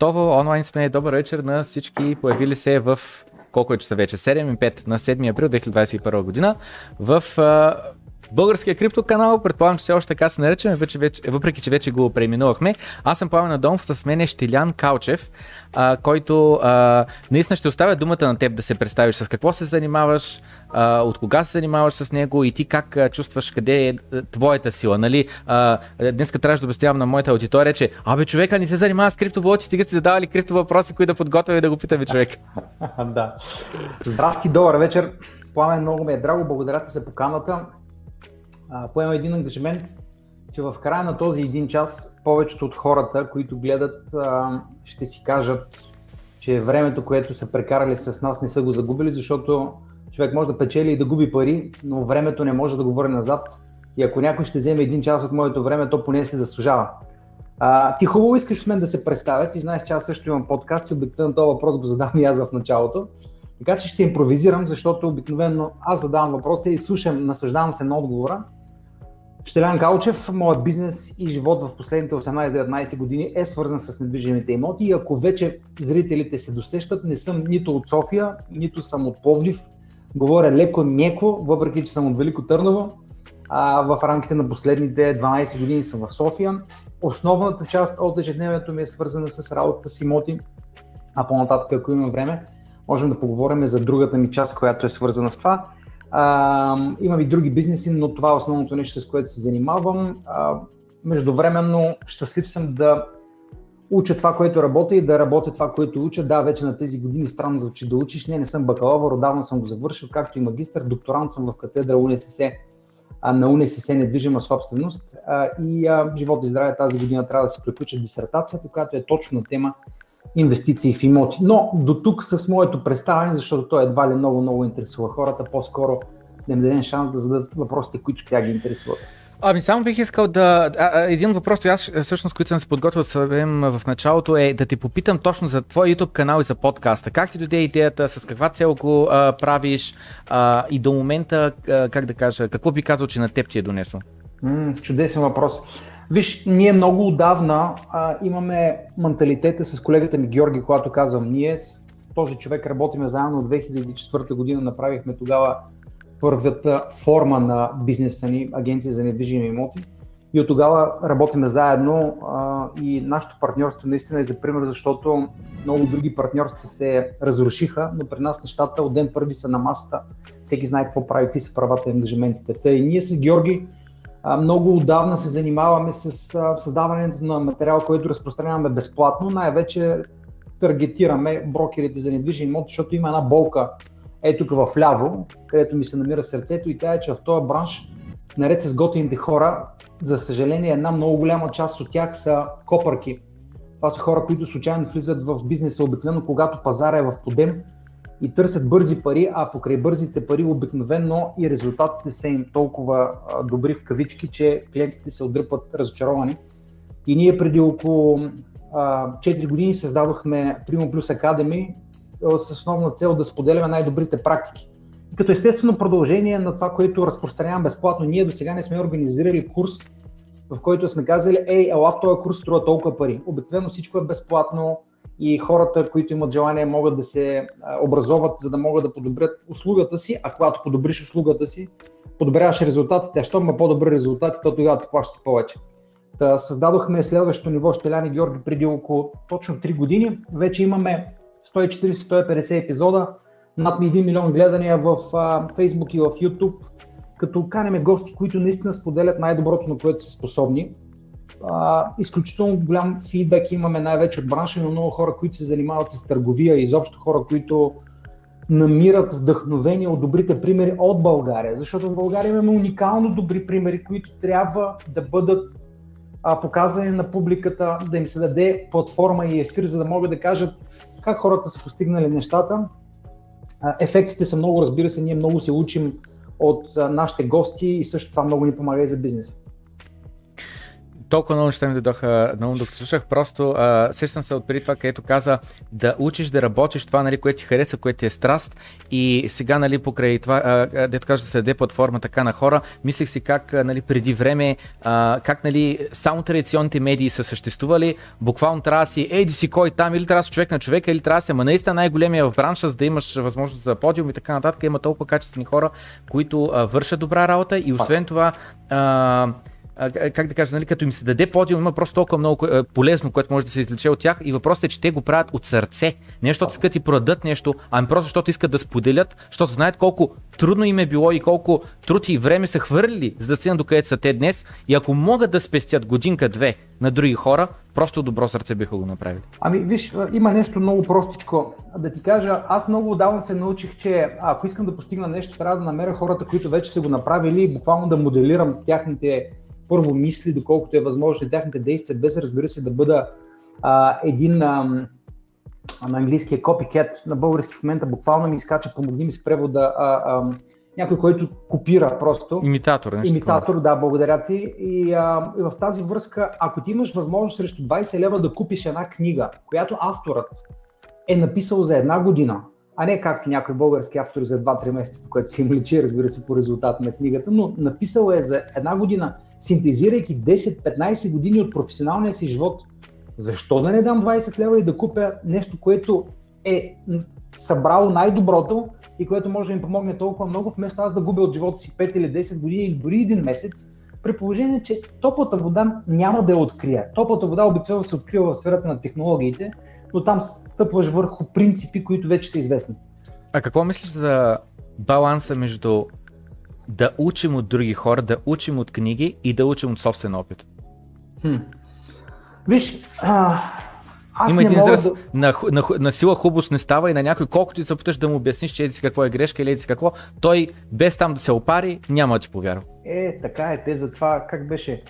готово. Онлайн сме. Добър вечер на всички появили се в колко е часа вече? 7 и 5 на 7 април 2021 година в Българския крипто канал, предполагам, че все още така се наричаме, вече, вече, въпреки че вече го преименувахме. Аз съм Пламен Домов, с мен е Штилян Калчев, а, който а, наистина ще оставя думата на теб да се представиш с какво се занимаваш, а, от кога се занимаваш с него и ти как а, чувстваш къде е твоята сила. Нали? А, днеска трябваше да обяснявам на моята аудитория, че абе човека не се занимава с криптовалути, стига сте задавали крипто въпроси, които да подготвя и да го питаме човек. да. Здрасти, добър вечер. Пламен, много ми е драго, благодаря ти за поканата поема един ангажимент, че в края на този един час повечето от хората, които гледат, ще си кажат, че времето, което са прекарали с нас, не са го загубили, защото човек може да печели и да губи пари, но времето не може да го върне назад. И ако някой ще вземе един час от моето време, то поне се заслужава. А, ти хубаво искаш от мен да се представя, ти знаеш, че аз също имам подкаст и обикновено този въпрос го задам и аз в началото. Така че ще импровизирам, защото обикновено аз задавам въпроса и слушам, наслаждавам се на отговора Щелян Галчев, моят бизнес и живот в последните 18-19 години е свързан с недвижимите имоти и ако вече зрителите се досещат, не съм нито от София, нито съм от Пловдив. Говоря леко меко, въпреки че съм от Велико Търново. А, в рамките на последните 12 години съм в София. Основната част от ежедневието ми е свързана с работата с имоти, а по-нататък, ако имаме време, можем да поговорим за другата ми част, която е свързана с това. А, имам и други бизнеси, но това е основното нещо, с което се занимавам. А, междувременно щастлив съм да уча това, което работя и да работя това, което уча. Да, вече на тези години странно звучи да учиш. Не, не съм бакалавър, отдавна съм го завършил, както и магистър. Докторант съм в катедра УНСС на УНСС недвижима собственост и живот и здраве тази година трябва да се приключа дисертацията, която е точно тема инвестиции в имоти. Но до тук с моето представяне, защото той едва ли много, много интересува хората, по-скоро да им дадем шанс да зададат въпросите, които тя ги интересуват. Ами само бих искал да... А, един въпрос, аз всъщност, който съм се подготвил съвсем в началото е да ти попитам точно за твой YouTube канал и за подкаста. Как ти дойде идеята, с каква цел го а, правиш а, и до момента, а, как да кажа, какво би казал, че на теб ти е донесло? М, чудесен въпрос. Виж, ние много отдавна а, имаме менталитета с колегата ми Георги, когато казвам ние, с този човек работиме заедно от 2004 година, направихме тогава първата форма на бизнеса ни, агенция за недвижими имоти. И от тогава работиме заедно а, и нашето партньорство наистина е за пример, защото много други партньорства се разрушиха, но при нас нещата от ден първи са на масата. Всеки знае какво прави, какви са правата и ангажиментите. Та и ние с Георги много отдавна се занимаваме с създаването на материал, който разпространяваме безплатно. Най-вече таргетираме брокерите за недвижим имот, защото има една болка е тук в ляво, където ми се намира сърцето и тя е, че в този бранш, наред с готините хора, за съжаление една много голяма част от тях са копърки. Това са хора, които случайно влизат в бизнеса обикновено, когато пазара е в подем и търсят бързи пари, а покрай бързите пари обикновено и резултатите са им толкова добри в кавички, че клиентите се отдръпват разочаровани. И ние преди около 4 години създадохме Primo Plus Academy с основна цел да споделяме най-добрите практики. Като естествено продължение на това, което разпространявам безплатно, ние до сега не сме организирали курс, в който сме казали, ей, ела в този курс струва толкова пари. Обикновено всичко е безплатно, и хората, които имат желание, могат да се образоват, за да могат да подобрят услугата си, а когато подобриш услугата си, подобряваш резултатите, а що има по-добри резултати, то тогава ти плащаш повече. Та, създадохме следващото ниво Щеляни Георги преди около точно 3 години. Вече имаме 140-150 епизода, над 1 милион гледания в uh, Facebook и в YouTube, като канеме гости, които наистина споделят най-доброто, на което са способни а, изключително голям фидбек имаме най-вече от бранша, но много хора, които се занимават с търговия и изобщо хора, които намират вдъхновение от добрите примери от България, защото в България имаме уникално добри примери, които трябва да бъдат а, показани на публиката, да им се даде платформа и ефир, за да могат да кажат как хората са постигнали нещата. А, ефектите са много, разбира се, ние много се учим от а, нашите гости и също това много ни помага и за бизнеса толкова много неща ми дойдоха на ум, докато слушах. Просто а, сещам се от преди това, където каза да учиш да работиш това, нали, което ти хареса, което ти е страст. И сега, нали, покрай това, а, дето кажа да се даде платформа така на хора, мислех си как, нали, преди време, а, как, нали, само традиционните медии са съществували. Буквално трябва да си, ей, си кой там, или трябва да си човек на човека, или трябва да си, ама наистина най-големия в бранша, за да имаш възможност за подиум и така нататък. Има толкова качествени хора, които а, вършат добра работа и освен това, а, как да кажа, нали, като им се даде подиум, има просто толкова много полезно, което може да се излече от тях и въпросът е, че те го правят от сърце. Не защото искат и продадат нещо, ами просто защото искат да споделят, защото знаят колко трудно им е било и колко труд и време са хвърлили, за да стигнат до където са те днес. И ако могат да спестят годинка-две на други хора, просто добро сърце биха го направили. Ами виж, има нещо много простичко. Да ти кажа, аз много отдавна се научих, че ако искам да постигна нещо, трябва да намеря хората, които вече са го направили и буквално да моделирам тяхните първо мисли, доколкото е възможно и тяхните действия, без разбира се да бъда а, един а, на английския копикет, на български в момента буквално ми изкача, помогни ми с превода, а, а, някой, който копира просто. Имитатор. Нещо Имитатор, да, благодаря ти. И, а, и в тази връзка, ако ти имаш възможност срещу 20 лева да купиш една книга, която авторът е написал за една година, а не както някои български автори за 2-3 месеца, по което си им личи, разбира се, по резултат на книгата, но написал е за една година синтезирайки 10-15 години от професионалния си живот. Защо да не дам 20 лева и да купя нещо, което е събрало най-доброто и което може да ми помогне толкова много, вместо аз да губя от живота си 5 или 10 години или дори един месец, при положение, че топлата вода няма да я открия. Топлата вода обикновено се открива в сферата на технологиите, но там стъпваш върху принципи, които вече са известни. А какво мислиш за баланса между да учим от други хора, да учим от книги и да учим от собствен опит. Хм. Виж, а, аз Има един израз, да... на, на, на, сила хубост не става и на някой, колкото ти се опиташ да му обясниш, че еди си какво е грешка или еди си какво, той без там да се опари, няма да ти повярва. Е, така е, те затова как беше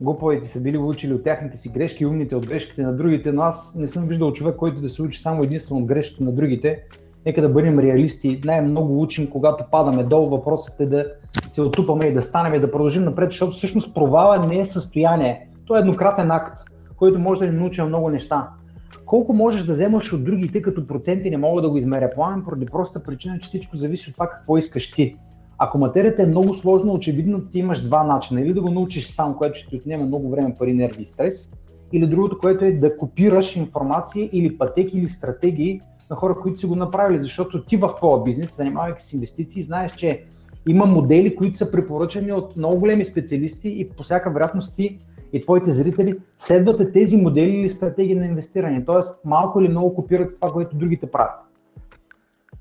глуповете са били учили от тяхните си грешки, умните от грешките на другите, но аз не съм виждал човек, който да се учи само единствено от грешките на другите Нека да бъдем реалисти. Най-много учим, когато падаме долу. Въпросът е да се отупаме и да станем и да продължим напред, защото всъщност провала не е състояние. То е еднократен акт, който може да ни научи много неща. Колко можеш да вземаш от другите като проценти не мога да го измеря план, поради проста причина, че всичко зависи от това какво искаш ти. Ако материята е много сложна, очевидно ти имаш два начина. Или да го научиш сам, което ще ти отнеме много време, пари, нерви и стрес, или другото, което е да копираш информация или пътеки или стратегии, на хора, които са го направили, защото ти в твоя бизнес, занимавайки с инвестиции, знаеш, че има модели, които са препоръчани от много големи специалисти и по всяка вероятност ти и твоите зрители следвате тези модели или стратегии на инвестиране. Тоест малко или много копират това, което другите правят.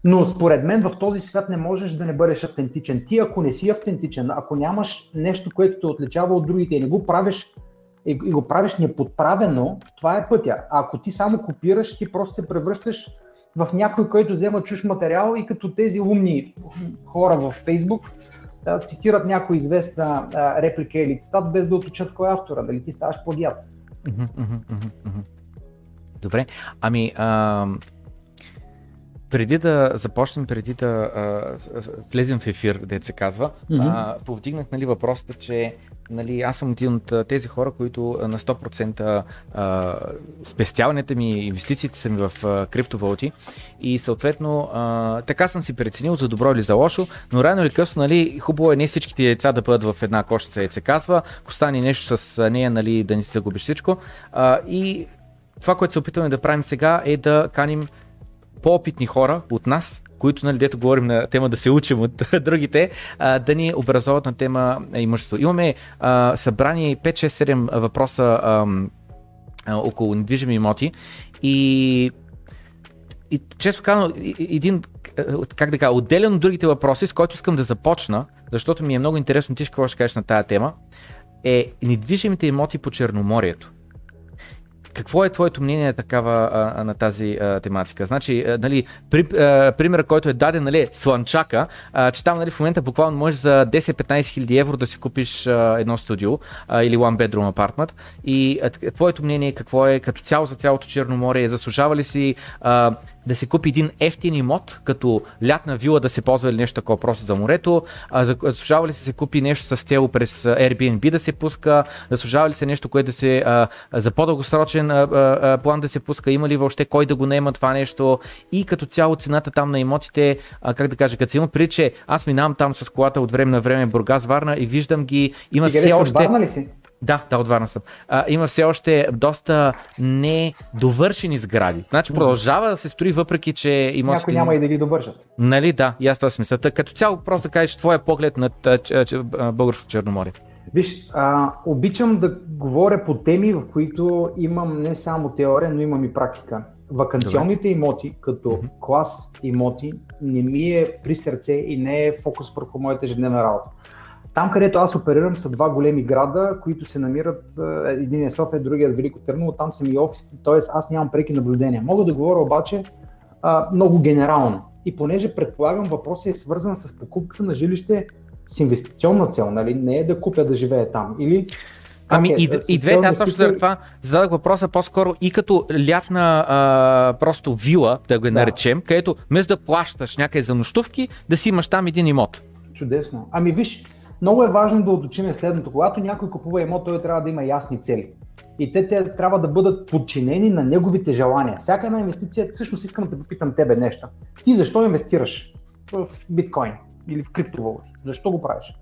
Но според мен в този свят не можеш да не бъдеш автентичен. Ти ако не си автентичен, ако нямаш нещо, което те отличава от другите и не го правиш и го правиш неподправено, това е пътя. А ако ти само копираш, ти просто се превръщаш в някой, който взема чуж материал и като тези умни хора в Фейсбук да, цитират някоя известна а, реплика или цитат, без да отучат кой е автора, дали ти ставаш подят. Добре, ами а, преди да започнем, преди да а, влезем в ефир, де се казва, mm-hmm. а, повдигнах нали, въпросата, че нали, аз съм един от тези хора, които на 100% а, спестяването ми, инвестициите са ми в а, криптовалути и съответно а, така съм си преценил за добро или за лошо, но рано или късно нали, хубаво е не всичките яйца да бъдат в една кошица, се казва, ако стане нещо с нея, нали, да не си загубиш всичко. А, и това, което се опитваме да правим сега е да каним по-опитни хора от нас, които, нали, дето говорим на тема да се учим от другите, а, да ни образоват на тема имущество. Имаме а, събрани 5-6-7 въпроса а, а, около недвижими имоти и и често казвам, един, как да кажа, отделен от другите въпроси, с който искам да започна, защото ми е много интересно ти какво ще кажеш на тая тема, е недвижимите имоти по Черноморието. Какво е твоето мнение такава, а, на тази а, тематика? Значи, а, нали, при, а, пример, който е даден, нали, Сланчака, а, че там нали, в момента буквално можеш за 10-15 хиляди евро да си купиш а, едно студио а, или one bedroom апартмент. И а, твоето мнение какво е като цяло за цялото Черноморие? Заслужава ли си а, да се купи един ефтин имот, като лятна вила да се ползва или нещо такова просто за морето, а, заслужава ли се се купи нещо с цел през Airbnb да се пуска, заслужава ли се нещо, което да се а, за по-дългосрочен а, а, план да се пуска, има ли въобще кой да го наема това нещо? И като цяло цената там на имотите, а, как да кажа, като си има при, че аз минавам там с колата от време на време Бургас, Варна и виждам ги, има все още... Варна ли си? Да, да, от Варна съм. А, има все още доста недовършени сгради. Значи продължава да се строи, въпреки че има. Някой няма и да ги довършат. Нали, да, и аз това смисля. Като цяло просто да кажеш твоя поглед над българското Черноморие. Виж, а, обичам да говоря по теми, в които имам не само теория, но имам и практика. Ваканционните Добре. имоти, като mm-hmm. клас имоти, не ми е при сърце и не е фокус върху моята ежедневна работа. Там, където аз оперирам, са два големи града, които се намират, един е София, другият е Велико Търново, там са ми офиси, т.е. аз нямам преки наблюдения. Мога да говоря обаче а, много генерално. И понеже предполагам въпросът е свързан с покупката на жилище с инвестиционна цел, нали? не е да купя да живея там. Или Ами е, и, и двете, аз също за това зададах въпроса по-скоро и като лятна а, просто вила, да го наречем, да. където вместо да плащаш някъде за нощувки, да си имаш там един имот. Чудесно. Ами виж, много е важно да уточним следното. Когато някой купува имот, той трябва да има ясни цели. И те, те трябва да бъдат подчинени на неговите желания. Всяка една инвестиция, всъщност искам да те попитам тебе нещо. Ти защо инвестираш в биткоин или в криптовалути? Защо го правиш?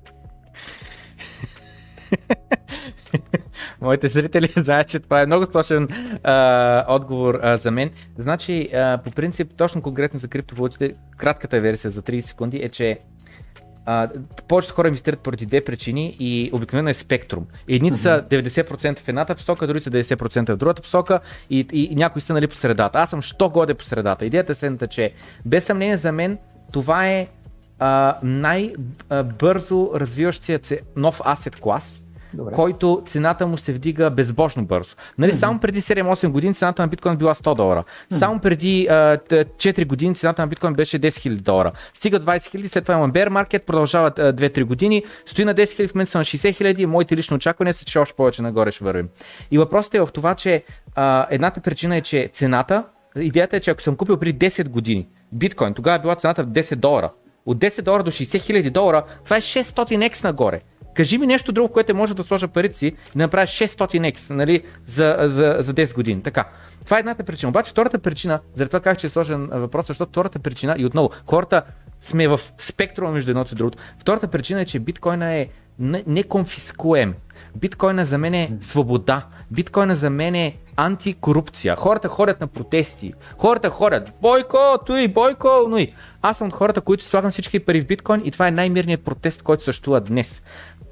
Моите зрители знаят, че това е много сложен а, отговор а, за мен. Значи, а, по принцип, точно конкретно за криптовалутите, кратката версия за 30 секунди е, че а, повечето хора инвестират поради две причини и обикновено е спектрум. Едните са 90% в едната посока, други са 90% в другата посока и, и, и някои са нали по средата. Аз съм що годе по средата. Идеята е следната, че без съмнение за мен това е най-бързо развиващия се нов асет клас, Добре. който цената му се вдига безбожно бързо. Нали, mm-hmm. Само преди 7-8 години цената на биткоин била 100 долара. Mm-hmm. Само преди uh, 4 години цената на биткоин беше 10 000 долара. Стига 20 000, след това има bear market, продължава uh, 2-3 години, стои на 10 000, в момента са на 60 000 моите лични очаквания са, че още повече нагоре ще вървим. И въпросът е в това, че uh, едната причина е, че цената, идеята е, че ако съм купил преди 10 години биткоин, тогава е била цената 10 долара. От 10 долара до 60 000 долара, това е 600x нагоре. Кажи ми нещо друго, което може да сложа парите си да направя 600x нали, за, за, за 10 години. Така. Това е едната причина. Обаче втората причина, заради това как ще е сложен въпрос, защото втората причина, и отново, хората сме в спектрума между едното и другото. Втората причина е, че биткоина е неконфискуем. Биткоина за мен е свобода. Биткоина за мен е антикорупция. Хората ходят на протести. Хората ходят. Бойко, той, бойко, но. Аз съм от хората, които слагам всички пари в биткоин и това е най-мирният протест, който съществува днес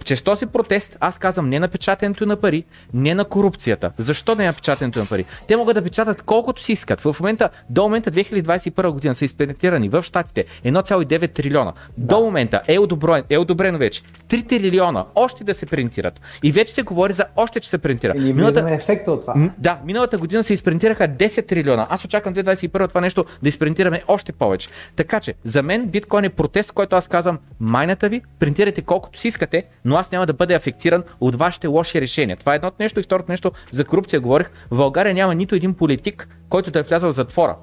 чрез този протест аз казвам не на печатането на пари, не на корупцията. Защо не на печатането на пари? Те могат да печатат колкото си искат. В момента, до момента 2021 година са изпенетрирани в Штатите 1,9 трилиона. Да. До момента е одобрено, е одобрено вече 3 трилиона още да се принтират. И вече се говори за още, че се принтира. И миналата... ефекта от това. Да, миналата година се изпринтираха 10 трилиона. Аз очаквам 2021 това нещо да изпринтираме още повече. Така че, за мен биткоин е протест, който аз казвам, майната ви, принтирайте колкото си искате, но аз няма да бъда афектиран от вашите лоши решения. Това е едното нещо и второто нещо за корупция говорих. В България няма нито един политик, който да е влязъл в затвора.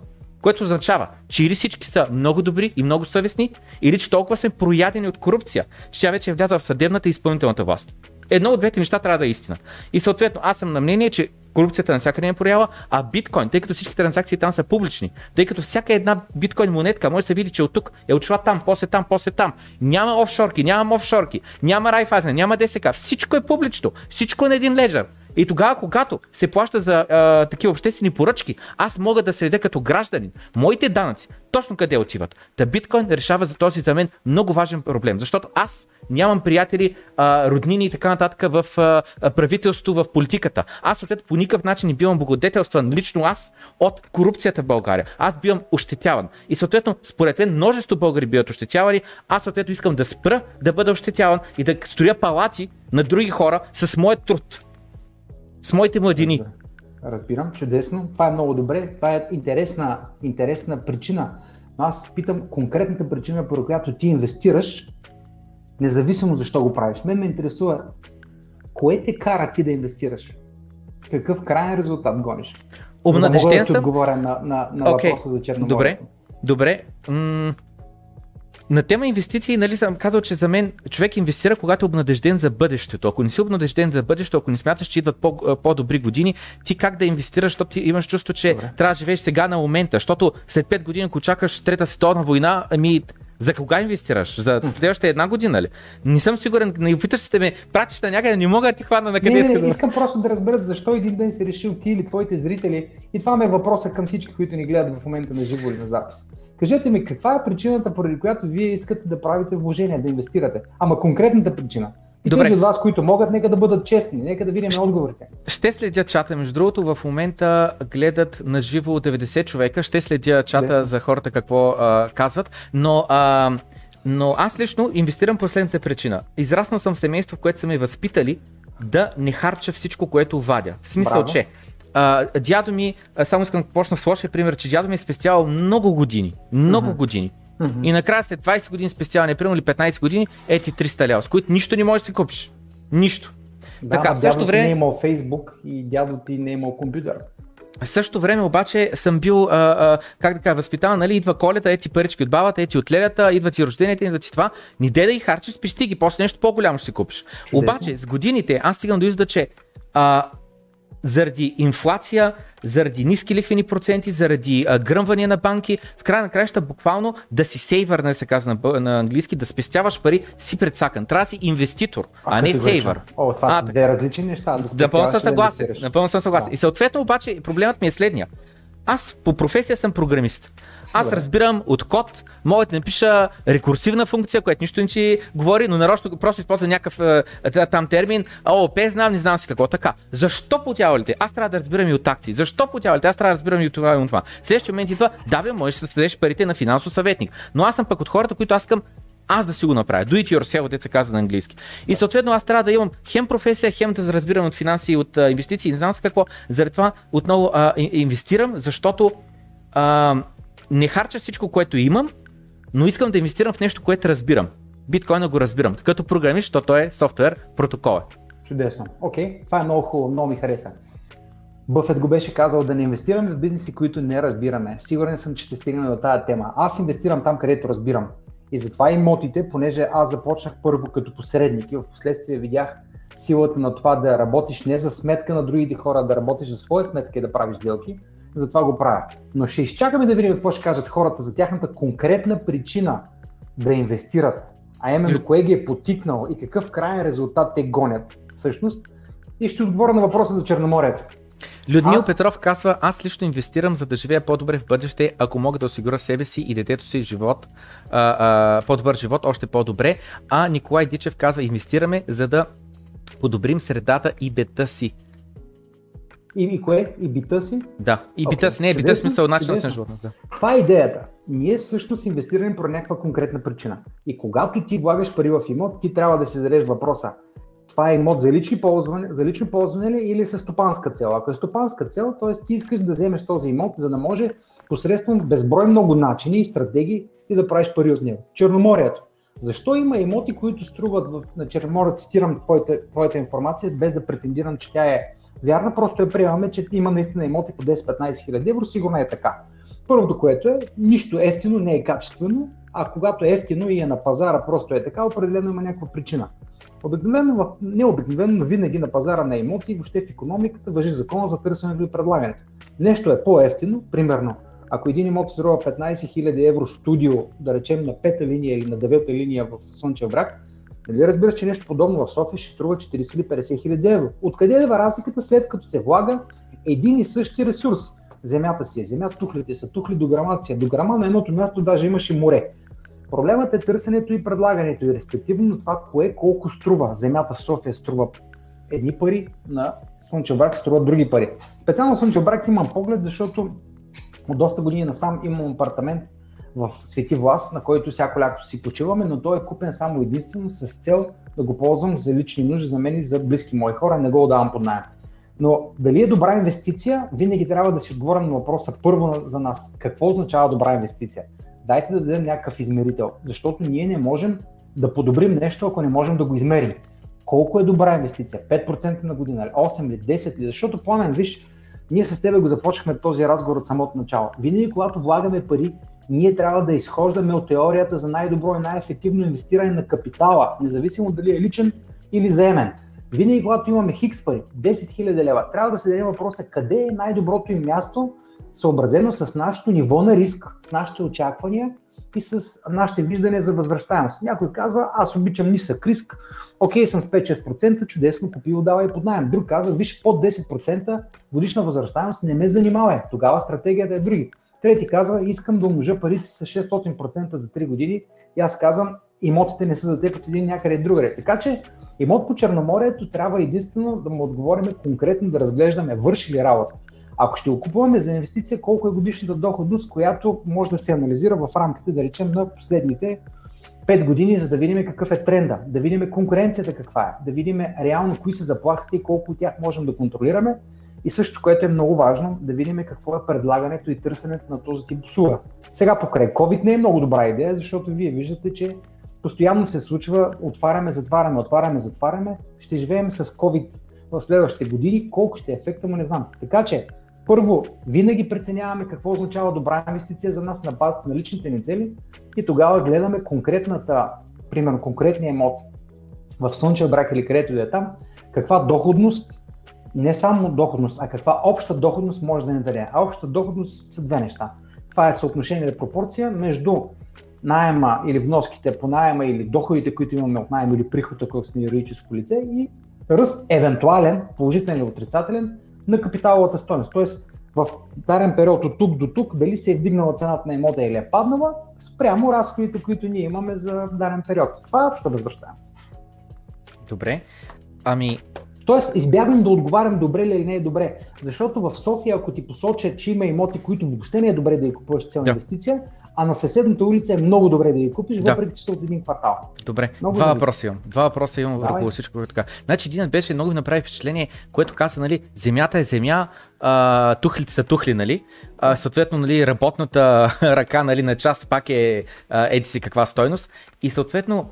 Което означава, че или всички са много добри и много съвестни, или че толкова сме проядени от корупция, че тя вече е влязла в съдебната и изпълнителната власт. Едно от двете неща трябва да е истина. И съответно, аз съм на мнение, че корупцията навсякъде е проява, а биткоин, тъй като всички транзакции там са публични, тъй като всяка една биткоин монетка може да се види, че от тук е отшла там, после там, после там. Няма офшорки, няма офшорки, няма райфазен, няма ДСК, всичко е публично, всичко е на един леджер. И тогава, когато се плаща за а, такива обществени поръчки, аз мога да следя като гражданин моите данъци, точно къде отиват. Та биткоин решава за този за мен много важен проблем, защото аз нямам приятели, а, роднини и така нататък в а, правителство, в политиката. Аз съответно по никакъв начин не бивам благодетелстван лично аз от корупцията в България. Аз бивам ощетяван. И съответно, според мен, множество българи биват ощетявани. Аз съответно искам да спра да бъда ощетяван и да строя палати на други хора с моят труд. С моите младини. Разбирам, чудесно. Това е много добре. Това е интересна, интересна причина. Но аз питам конкретната причина, по която ти инвестираш, независимо защо го правиш. Мен ме интересува, кое те кара ти да инвестираш? Какъв крайен резултат гониш? Обнадежден съм. Да отговоря на, на, на okay. въпроса за Черноморието. Добре, добре. М- на тема инвестиции, нали съм казал, че за мен човек инвестира, когато е обнадежден за бъдещето. Ако не си обнадежден за бъдещето, ако не смяташ, че идват по- по-добри години, ти как да инвестираш, защото ти имаш чувство, че Добре. трябва да живееш сега на момента, защото след 5 години, ако чакаш трета световна война, ами за кога инвестираш? За следващата една година ли? Не съм сигурен, не опиташ се да ме пратиш на някъде, не мога да ти хвана на къде не, не, не, искам просто да разбера защо един ден си решил ти или твоите зрители. И това ме е въпроса към всички, които ни гледат в момента на живо или на запис. Кажете ми, каква е причината, поради която вие искате да правите вложения, да инвестирате? Ама конкретната причина. И Добре. тези от вас, които могат, нека да бъдат честни, нека да видим отговорите. Ще следя чата. Между другото, в момента гледат на живо 90 човека. Ще следя чата за хората какво а, казват. Но, а, но аз лично инвестирам по следната причина. Израснал съм в семейство, в което са ме възпитали да не харча всичко, което вадя. В смисъл, Браво. че а, дядо ми, само искам да почна с лошия пример, че дядо ми е спестявал много години. Много uh-huh. години. Uh-huh. И накрая след 20 години спестяване, примерно или 15 години, ети 300 лева, с които нищо не можеш да си купиш. Нищо. Да, така, в същото време... не е имал Фейсбук и дядо ти не е имал компютър. В същото време обаче съм бил, а, а, как да кажа, възпитан, нали, идва колета, ети парички от бабата, ети от лелята, идват и рожденията, идват и това. Ни де да и харчиш, спести ги, после нещо по-голямо ще си купиш. Обаче с годините аз стигам до извода, че а, заради инфлация, заради ниски лихвени проценти, заради а, гръмване на банки, в края на краища буквално да си сейвър, не се казва на, на английски, да спестяваш пари си предсакан. Трябва да си инвеститор, а, а не сейвър. О, това а, са две различни неща. Да напълно съм съгласен. Да напълно съм съгласен. И съответно обаче проблемът ми е следния. Аз по професия съм програмист. Аз Добре. разбирам от код, мога да напиша рекурсивна функция, която нищо не ти говори, но нарочно просто използва някакъв е, там термин, ООП знам, не знам си какво. Така. Защо по дяволите? Аз трябва да разбирам и от акции. Защо по дяволите? Аз трябва да разбирам и от това и от това. следващия момент идва, да бе, можеш да споделиш парите на финансов съветник. Но аз съм пък от хората, които аз искам аз да си го направя. Do it yourself, деца каза на английски. И съответно аз трябва да имам хем професия, хем да разбирам от финанси и от а, инвестиции, не знам с какво. Заради това отново а, инвестирам, защото а, не харча всичко, което имам, но искам да инвестирам в нещо, което разбирам. Биткоина го разбирам. Като програмист, защото той е софтуер, протокол е. Чудесно. Окей, okay. това е много хубаво, много ми хареса. Бъфет го беше казал да не инвестираме в бизнеси, които не разбираме. Сигурен съм, че ще стигнем до тази тема. Аз инвестирам там, където разбирам. И затова имотите, понеже аз започнах първо като посредник и в последствие видях силата на това да работиш не за сметка на другите хора, да работиш за своя сметка и да правиш сделки, затова го правя. Но ще изчакаме да видим какво ще кажат хората за тяхната конкретна причина да инвестират, а именно кое ги е потикнал и какъв крайен резултат те гонят всъщност. И ще отговоря на въпроса за Черноморието. Людмил аз... Петров казва, аз лично инвестирам за да живея по-добре в бъдеще, ако мога да осигуря себе си и детето си живот, а, а, по-добър живот, още по-добре. А Николай Дичев казва, инвестираме за да подобрим средата и бета си. И, и кое? И бита си? Да, и бита okay. си. Не, бита смисъл начин на живота. Да. Това е идеята. Ние всъщност инвестираме по някаква конкретна причина. И когато ти влагаш пари в имот, ти трябва да си зададеш въпроса. Това е имот за, лични ползване, за лично ползване ли или с стопанска цел? Ако е стопанска цел, т.е. ти искаш да вземеш този имот, за да може посредством безброй много начини и стратегии ти да правиш пари от него. Черноморието. Защо има имоти, които струват в, на Черноморието, цитирам твоята, твоята информация, без да претендирам, че тя е вярна, просто я приемаме, че има наистина имоти по 10-15 хиляди евро, сигурно е така. Първото, което е, нищо ефтино не е качествено, а когато е ефтино и е на пазара, просто е така, определено има някаква причина. Обикновено, не обикновено, но винаги на пазара на имоти и въобще в економиката въжи закона за търсенето и предлагането. Нещо е по-ефтино, примерно, ако един имот струва 15 000 евро студио, да речем на пета линия или на девета линия в Слънчев брак, Нали разбираш, че нещо подобно в София ще струва 40 или 50 хиляди евро? Откъде е разликата след като се влага един и същи ресурс? Земята си е земя, тухлите са тухли, дограмация. До грама на едното място даже имаше море. Проблемът е търсенето и предлагането и респективно това кое колко струва. Земята в София струва едни пари, на Слънчев брак струва други пари. Специално Слънчев брак имам поглед, защото от доста години насам имам апартамент в Свети Влас, на който всяко лято си почиваме, но той е купен само единствено с цел да го ползвам за лични нужди за мен и за близки мои хора, не го отдавам под найем. Но дали е добра инвестиция, винаги трябва да си отговорим на въпроса първо за нас. Какво означава добра инвестиция? Дайте да дадем някакъв измерител, защото ние не можем да подобрим нещо, ако не можем да го измерим. Колко е добра инвестиция? 5% на година, 8 или 10 ли? Защото пламен, виж, Ние с тебе го започнахме този разговор от самото начало. Винаги, когато влагаме пари, ние трябва да изхождаме от теорията за най-добро и най-ефективно инвестиране на капитала, независимо дали е личен или заемен. Винаги, когато имаме хикс пари, 10 000 лева, трябва да се даде въпроса къде е най-доброто им място, съобразено с нашето ниво на риск, с нашите очаквания и с нашите виждания за възвръщаемост. Някой казва, аз обичам нисък риск, окей съм с 5-6%, чудесно купи отдава и под найем. Друг казва, виж под 10% годишна възвръщаемост не ме занимава. Тогава стратегията е други. Трети казва, искам да умножа парите с 600% за 3 години и аз казвам, имотите не са за теб от един някъде другаде. Така че имот по Черноморието трябва единствено да му отговорим конкретно да разглеждаме върши ли работа. Ако ще го купуваме за инвестиция, колко е годишната доходност, която може да се анализира в рамките, да речем, на последните 5 години, за да видим какъв е тренда, да видим конкуренцията каква е, да видим реално кои са заплахите и колко от тях можем да контролираме. И също, което е много важно, да видим какво е предлагането и търсенето на този тип услуга. Сега покрай COVID не е много добра идея, защото вие виждате, че постоянно се случва, отваряме, затваряме, отваряме, затваряме. Ще живеем с COVID в следващите години, колко ще е ефекта му не знам. Така че първо, винаги преценяваме какво означава добра инвестиция за нас на базата на личните ни цели и тогава гледаме конкретната, примерно конкретния имот в Слънчев брак или където да е там, каква доходност, не само доходност, а каква обща доходност може да ни даде. А общата доходност са две неща. Това е съотношение на пропорция между найема или вноските по найема или доходите, които имаме от найема или прихода, ако сме юридическо лице и ръст евентуален, положителен или отрицателен, на капиталовата стоеност. Тоест, в даден период от тук до тук, дали се е вдигнала цената на имота или е паднала, спрямо разходите, които ние имаме за даден период. Това е общо възвръщаемост. Добре. Ами, Тоест, избягвам да отговарям добре ли или не е добре. Защото в София, ако ти посоча, че има имоти, които въобще не е добре да ги купуваш цел да. инвестиция, а на съседната улица е много добре да ги купиш, да. въпреки че са от един квартал. Добре, много два въпроса имам. Два въпроса имам Давай. всичко така. Значи един беше много ми направи впечатление, което каза, нали, земята е земя, а, тухлите са тухли, нали? А, съответно, нали, работната ръка нали, на час пак е еди си каква стойност. И съответно,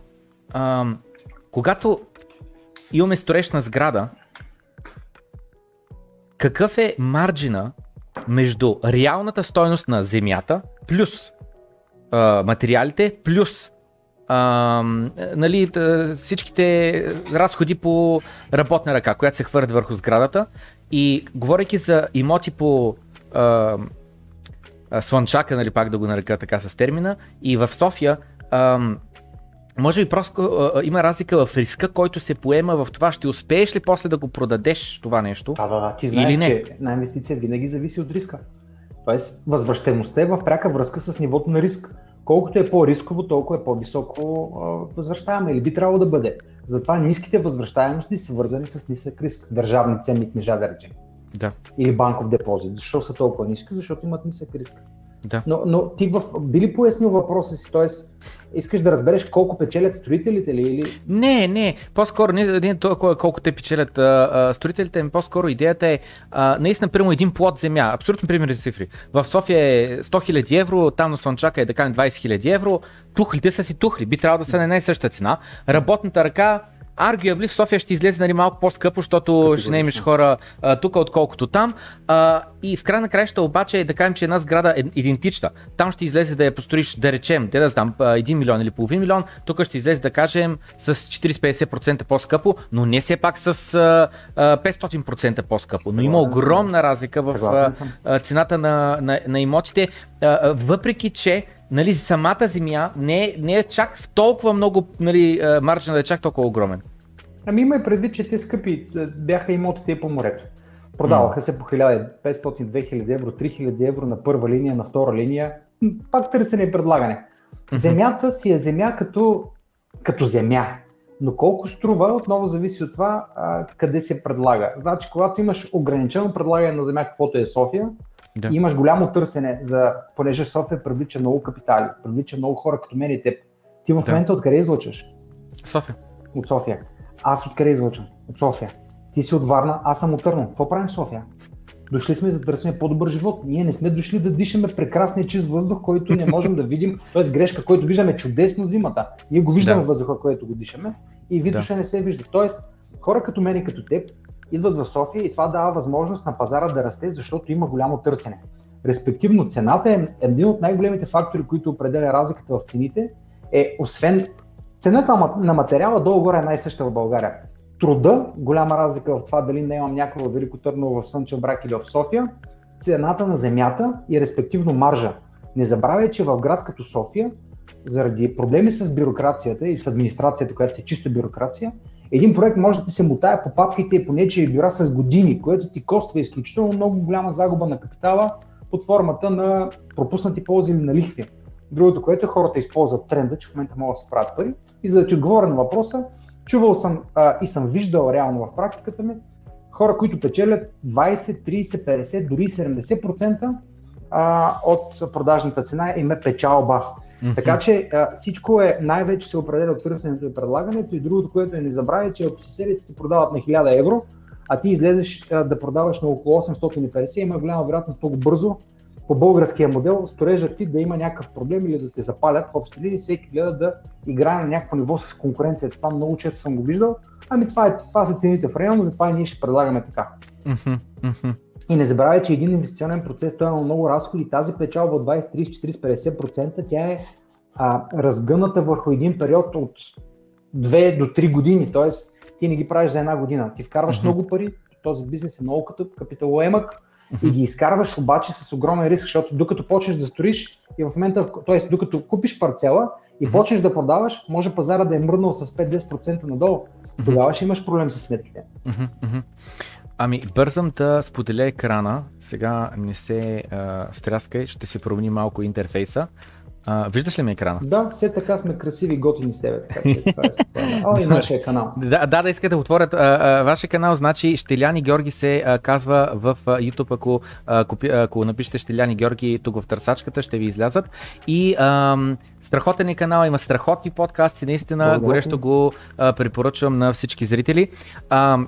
а, когато имаме строеж на сграда, какъв е марджина между реалната стойност на земята плюс а, материалите, плюс а, нали, всичките разходи по работна ръка, която се хвърля върху сградата. И говорейки за имоти по а, Слънчака, нали, пак да го нарека така с термина, и в София, а, може би просто а, има разлика в риска, който се поема в това. Ще успееш ли после да го продадеш това нещо? Да, да, да. Ти знаеш, или не? че на инвестиция винаги зависи от риска. Тоест, възвръщаемостта е в пряка връзка с нивото на риск. Колкото е по-рисково, толкова е по-високо възвръщаемо или би трябвало да бъде. Затова ниските възвръщаемости са вързани с нисък риск. Държавни ценни книжа, да речем. Да. Или банков депозит. Защо са толкова ниски? Защото имат нисък риск. Да. Но, но ти в, би ли пояснил въпроса си, т.е. искаш да разбереш колко печелят строителите ли? Или... Не, не, по-скоро не, не толкова колко те печелят а, а, строителите, ами по-скоро идеята е а, наистина, примерно един плод земя, абсолютно примерни цифри. В София е 100 000 евро, там на Слънчака е да кажем 20 000 евро, тухлите са си тухли, би трябвало да са на една и съща цена. Работната ръка Arguably в София ще излезе нали, малко по-скъпо, защото ще не имаш хора а, тук, отколкото там. А, и в край на краища обаче да кажем, че една сграда е идентична. Там ще излезе да я построиш, да речем, да, да знам, 1 милион или половин милион, тук ще излезе да кажем с 40-50% по-скъпо, но не все пак с а, 500% по-скъпо. Но има огромна разлика в а, цената на, на, на имотите, а, въпреки че нали, самата земя не е, не е чак в толкова много, нали, маржа да е чак толкова огромен. Ами има предвид, че те скъпи бяха имотите по морето. Продаваха се по 1500-2000 евро, 3000 евро на първа линия, на втора линия. Пак търсене и предлагане. Земята си е земя като, като земя. Но колко струва, отново зависи от това а, къде се предлага. Значи, когато имаш ограничено предлагане на земя, каквото е София, да. И имаш голямо търсене, за, понеже София привлича много капитали, привлича много хора като мен и теб. Ти в да. момента откъде излъчваш? София. От София. Аз откъде излъчвам? От София. Ти си от Варна, аз съм от Търно. Какво правим в София? Дошли сме за да търсим по-добър живот. Ние не сме дошли да дишаме прекрасния чист въздух, който не можем да видим, т.е. грешка, който виждаме чудесно зимата. Ние го виждаме да. въздуха, който го дишаме и видоша да. не се вижда. Тоест, хора като мен и като теб идват в София и това дава възможност на пазара да расте, защото има голямо търсене. Респективно цената е един от най-големите фактори, които определя разликата в цените, е освен цената на материала долу-горе е най-съща в България. Труда, голяма разлика в това дали не имам някакво в Велико Търново, в Слънчев брак или в София, цената на земята и респективно маржа. Не забравяй, че в град като София, заради проблеми с бюрокрацията и с администрацията, която е чиста бюрокрация, един проект може да ти се мутае по папките и по нечия бюра с години, което ти коства изключително много голяма загуба на капитала под формата на пропуснати ползи или на лихви. Другото, което е хората използват тренда, че в момента могат да се правят пари. И за да ти отговоря на въпроса, чувал съм а, и съм виждал реално в практиката ми хора, които печелят 20, 30, 50, дори 70% а, от продажната цена им е печалба. Mm-hmm. Така че а, всичко е най-вече се определя от търсенето и предлагането и другото, което е не забравя, че ако съседите ти продават на 1000 евро, а ти излезеш а, да продаваш на около 850, има голяма вероятност много бързо по българския модел сторежът ти да има някакъв проблем или да те запалят в общи линии, всеки гледа да играе на някакво ниво с конкуренцията. Това много често съм го виждал. Ами това, е, това са цените в района, затова и ние ще предлагаме така. И не забравяй, че един инвестиционен процес той има много разходи. Тази печалба от 20, 30, 40, 50%, тя е а, разгъната върху един период от 2 до 3 години. Тоест, ти не ги правиш за една година. Ти вкарваш mm-hmm. много пари, този бизнес е много като капиталоемък, и ги изкарваш обаче с огромен риск, защото докато почнеш да строиш и в момента, т.е. докато купиш парцела и почнеш да продаваш, може пазара да е мръднал с 5-10% надолу. Тогава ще имаш проблем с сметките. Ами, бързам да споделя екрана. Сега не се а, стряскай, ще се промени малко интерфейса. А, виждаш ли ми екрана? Да, все така сме красиви готини с тебе. Така, е О, и нашия канал. Да, да, да искате да отворят а, а, вашия канал, значи Щеляни Георги се а, казва в а, YouTube, ако, а, купи, ако напишете Щеляни Георги тук в търсачката, ще ви излязат. И а, страхотен е канал, има страхотни подкасти, наистина Благодаря. горещо го а, препоръчвам на всички зрители. А,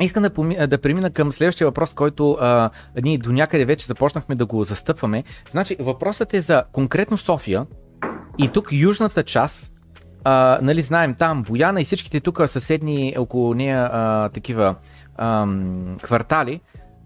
Искам да, поми, да премина към следващия въпрос, който а, ние до някъде вече започнахме да го застъпваме. Значи, въпросът е за конкретно София и тук южната част, а, нали знаем там Бояна и всичките тук съседни около нея а, такива а, квартали,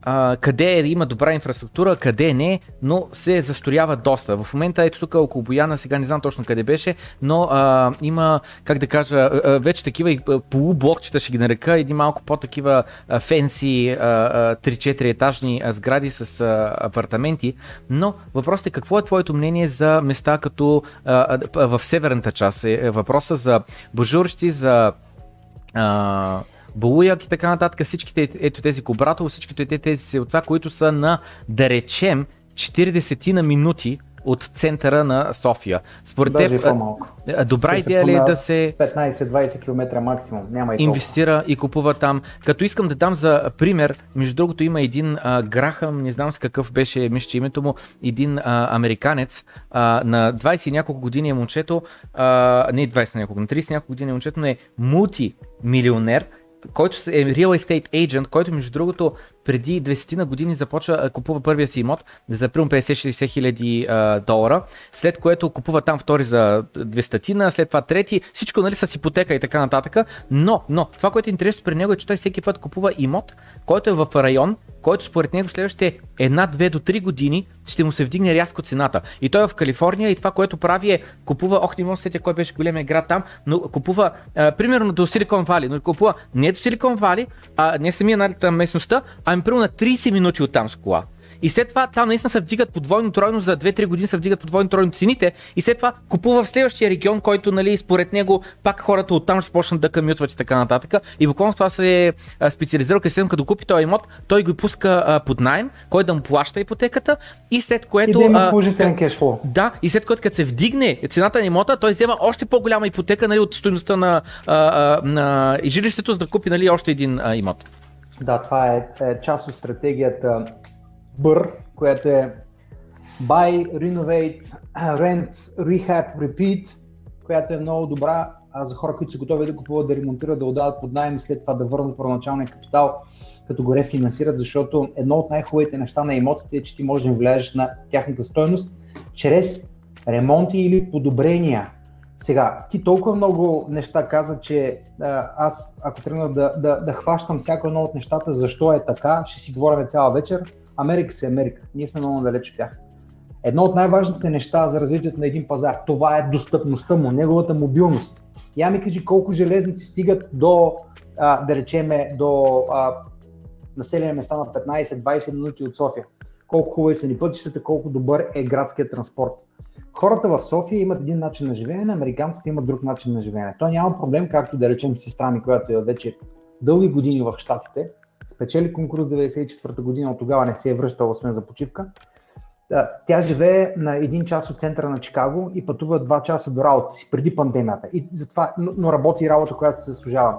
а, къде има добра инфраструктура, къде не, но се застроява доста. В момента ето тук около Бояна, сега не знам точно къде беше, но а, има, как да кажа, а, вече такива и полублокчета ще ги нарека, един малко по-такива фенси 3-4 етажни сгради с а, апартаменти, но въпросът е какво е твоето мнение за места като а, в северната част? Е, е въпроса за божурщи, за а, Балуяк и така нататък, всичките ето тези Кобратово, всичките тези селца, които са на, да речем, 40 на минути от центъра на София. Според Даже теб, по-малко. добра идея ли е да се 15-20 км максимум, няма и инвестира и купува там. Като искам да дам за пример, между другото има един а, Грахам, не знам с какъв беше, мисля, името му, един а, американец а, на 20 и няколко години е момчето, а, не 20 няколко, на 30 няколко години е момчето, но е мултимилионер който е real estate agent, който между другото преди 20 на години започва купува първия си имот за примерно 50-60 хиляди долара, след което купува там втори за 200, след това трети, всичко нали с ипотека и така нататък, но, но това, което е интересно при него е, че той всеки път купува имот, който е в район, който според него следващите една, две до три години ще му се вдигне рязко цената. И той е в Калифорния и това, което прави е купува, ох не мога сетя кой беше големия град там, но купува а, примерно до Силикон Вали, но купува не до Силикон Вали, а не самия там местността, а примерно на 30 минути от там с кола. И след това там наистина се вдигат подвойно тройно, за 2-3 години се вдигат подвойно тройно цените и след това купува в следващия регион, който нали, според него пак хората оттам ще почнат да камютват и така нататък. И буквално това се е специализирал, след като купи този имот, той го пуска а, под найем, кой да му плаща ипотеката и след което... И да има положителен кешфлоу. Да, и след което като се вдигне цената на имота, той взема още по-голяма ипотека нали, от стоеността на, а, а, на жилището, за да купи нали, още един а, имот. Да, това е, е част от стратегията BUR, която е Buy, Renovate, Rent, Rehab, Repeat, която е много добра за хора, които са готови да купуват, да ремонтират, да отдават под найем и след това да върнат първоначалния капитал, като го рефинансират, защото едно от най-хубавите неща на имотите е, че ти можеш да влияеш на тяхната стойност чрез ремонти или подобрения. Сега, ти толкова много неща каза, че а, аз, ако тръгна да, да, да хващам всяко едно от нещата, защо е така, ще си говорим цяла вечер. Америка се Америка. Ние сме много далеч от тях. Едно от най-важните неща за развитието на един пазар, това е достъпността му, неговата мобилност. Я ми кажи колко железници стигат до, а, да речеме, до населени места на 15-20 минути от София. Колко хубави са ни пътищата, колко добър е градският транспорт. Хората в София имат един начин на живеене, американците имат друг начин на живеене. То няма проблем, както да речем сестра ми, която е вече дълги години в Штатите, спечели конкурс 94-та година, от тогава не се е връщала освен за почивка. Тя живее на един час от центъра на Чикаго и пътува два часа до работа си, преди пандемията. И затова, но работи работа, която се заслужава.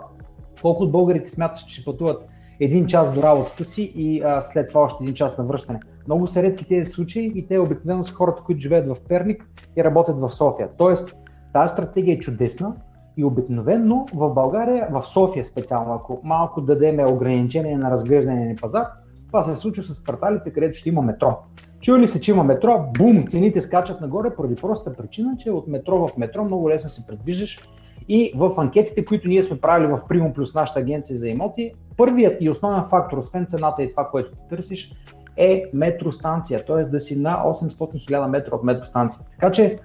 Колко от българите смятат, че ще пътуват един час до работата си и а, след това още един час на връщане. Много са редки тези случаи и те обикновено са хората, които живеят в Перник и работят в София. Тоест, тази стратегия е чудесна и обикновено в България, в София специално, ако малко дадеме ограничение на разглеждане на пазар, това се случва с кварталите, където ще има метро. Чули ли се, че има метро, бум, цените скачат нагоре поради простата причина, че от метро в метро много лесно се предвиждаш и в анкетите, които ние сме правили в Примум плюс нашата агенция за имоти, първият и основен фактор, освен цената и това, което търсиш, е метростанция, т.е. да си на 800 000 метра от метростанция. Така че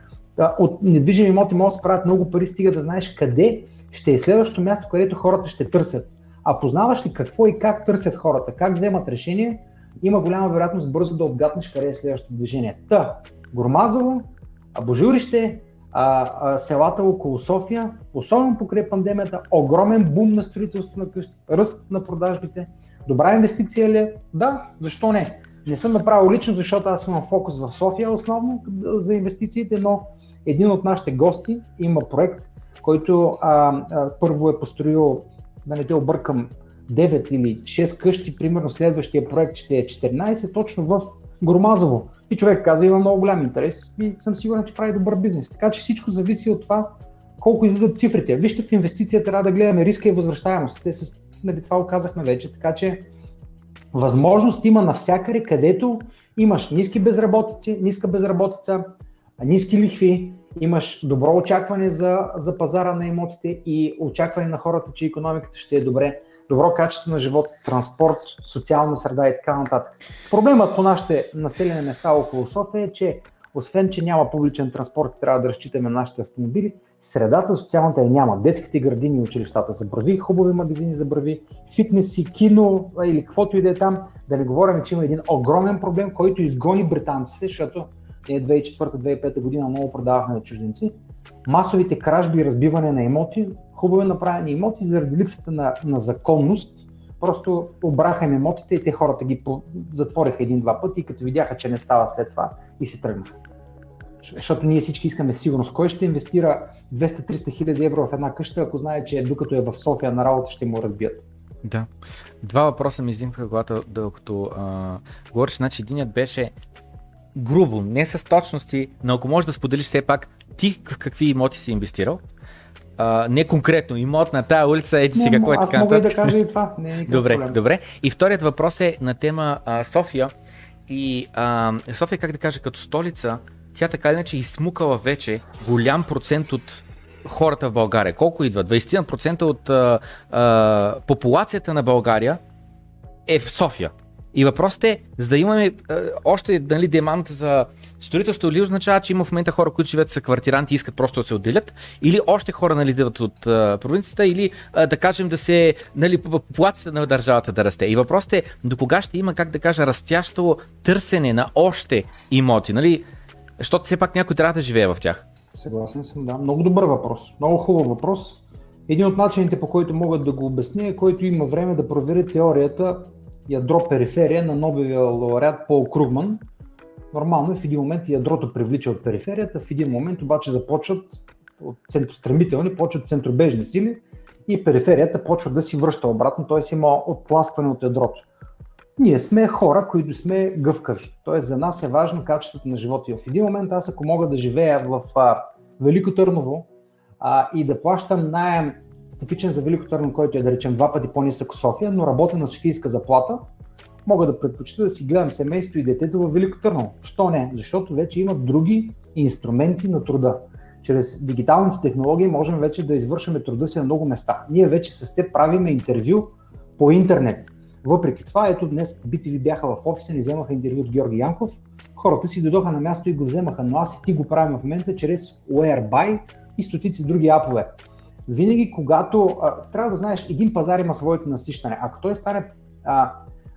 от недвижими имоти може да се правят много пари, стига да знаеш къде ще е следващото място, където хората ще търсят. А познаваш ли какво и как търсят хората, как вземат решение, има голяма вероятност бързо да отгаднеш къде е следващото движение. Та, Гормазово, Божурище, а, а, селата около София, особено покрай пандемията, огромен бум на строителство на къщи, ръст на продажбите. Добра инвестиция ли е? Да, защо не? Не съм направил лично, защото аз имам фокус в София основно за инвестициите, но един от нашите гости има проект, който а, а, първо е построил, да не те объркам, 9 или 6 къщи, примерно следващия проект ще е 14, точно в Громазово. И човек каза, има много голям интерес и съм сигурен, че прави добър бизнес. Така че всичко зависи от това колко излизат цифрите. Вижте, в инвестицията трябва да гледаме риска и възвръщаемост. Те с, нали, това го казахме вече, така че възможност има навсякъде, където имаш ниски безработици, ниска безработица, ниски лихви, имаш добро очакване за, за пазара на имотите и очакване на хората, че економиката ще е добре добро качество на живот, транспорт, социална среда и така нататък. Проблемът по нашите населени места около София е, че освен, че няма публичен транспорт и трябва да разчитаме на нашите автомобили, средата социалната я няма. Детските градини и училищата забрави, хубави магазини забрави, фитнеси, кино или каквото и да е там. Да не говорим, че има един огромен проблем, който изгони британците, защото ние 2004-2005 година много продавахме на чужденци. Масовите кражби и разбиване на имоти хубаво направени имоти заради липсата на, на законност. Просто обраха им имотите и те хората ги затвориха един-два пъти и като видяха, че не става след това и се тръгнаха. Защото ние всички искаме сигурност. Кой ще инвестира 200-300 хиляди евро в една къща, ако знае, че докато е в София на работа ще му разбият? Да. Два въпроса ми изникнаха, когато докато а, говориш. Значи единият беше грубо, не с точности, но ако можеш да споделиш все пак ти в какви имоти си инвестирал, а, не конкретно, имот на тая улица, ети си какво е така. Аз мога да кажа и това. Не е добре, проблем. добре. И вторият въпрос е на тема а, София. И а, София, как да кажа, като столица, тя така иначе изсмукала вече голям процент от хората в България. Колко идва? 20% от а, а, популацията на България е в София. И въпросът е, за да имаме е, още нали, демант за строителство, ли означава, че има в момента хора, които живеят са квартиранти и искат просто да се отделят, или още хора нали, идват от е, провинцията, или е, да кажем да се, нали, популацията на държавата да расте. И въпросът е, до кога ще има, как да кажа, растящо търсене на още имоти, нали? Защото все пак някой трябва да живее в тях. Съгласен съм, да. Много добър въпрос. Много хубав въпрос. Един от начините, по който могат да го обясня, е който има време да провери теорията ядро-периферия на Нобелия лауреат Пол Кругман. Нормално е в един момент ядрото привлича от периферията, в един момент обаче започват от центростремителни, почват центробежни сили и периферията почва да си връща обратно, т.е. има отпласкване от ядрото. Ние сме хора, които сме гъвкави. Т.е. за нас е важно качеството на живота. И в един момент аз ако мога да живея в а, Велико Търново а, и да плащам найем типичен за Велико Търно, който е да речем два пъти по-нисък София, но работя на софийска заплата, мога да предпочита да си гледам семейство и детето в Велико Търново. Що не? Защото вече има други инструменти на труда. чрез дигиталните технологии можем вече да извършваме труда си на много места. Ние вече с теб правиме интервю по интернет. Въпреки това, ето днес BTV бяха в офиса, ни вземаха интервю от Георги Янков, хората си дойдоха на място и го вземаха, но аз и ти го правим в момента чрез Whereby и стотици други апове. Винаги, когато а, трябва да знаеш, един пазар има своето насищане. Ако той стане а,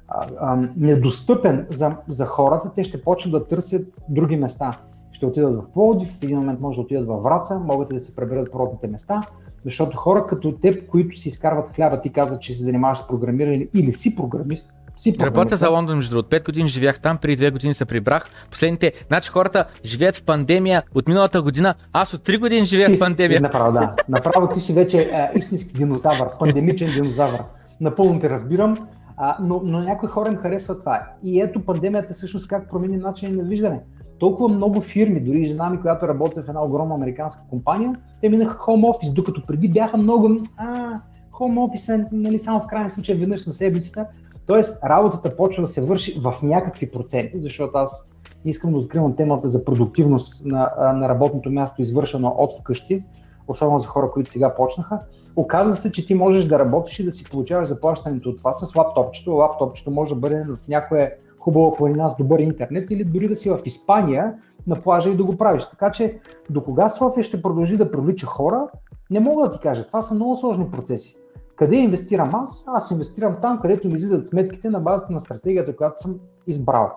а, а, недостъпен за, за хората, те ще почнат да търсят други места. Ще отидат в Пловдив, в един момент може да отидат във Враца, могат да се преберат по родните места, защото хора като теб, които си изкарват хляба, ти казват, че се занимаваш с програмиране или си програмист, си Работя за Лондон, между другото. Пет години живях там, преди две години се прибрах. Последните, значи хората живеят в пандемия от миналата година. Аз от три години живея в пандемия. Си, направо, да. Направо ти си вече е, истински динозавър, пандемичен динозавър. Напълно те разбирам. А, но, но някои хора им харесват това. И ето пандемията всъщност как промени начин на виждане. Толкова много фирми, дори жена ми, която работи в една огромна американска компания, те минаха home office, докато преди бяха много, а, home office е нали, само в крайна случай веднъж на седмицата. Тоест работата почва да се върши в някакви проценти, защото аз искам да откривам темата за продуктивност на, на работното място, извършено от вкъщи, особено за хора, които сега почнаха. Оказва се, че ти можеш да работиш и да си получаваш заплащането от това с лаптопчето. Лаптопчето може да бъде в някоя хубава планина с добър интернет или дори да си в Испания на плажа и да го правиш. Така че до кога София ще продължи да привлича хора, не мога да ти кажа. Това са много сложни процеси. Къде инвестирам аз? Аз инвестирам там, където ми излизат сметките на базата на стратегията, която съм избрал.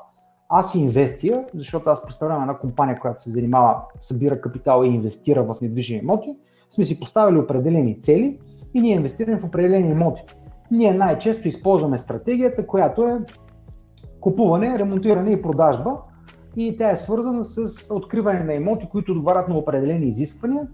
Аз инвестия, защото аз представлявам една компания, която се занимава, събира капитал и инвестира в недвижими имоти, сме си поставили определени цели и ние инвестираме в определени имоти. Ние най-често използваме стратегията, която е купуване, ремонтиране и продажба и тя е свързана с откриване на имоти, които отговарят на определени изисквания,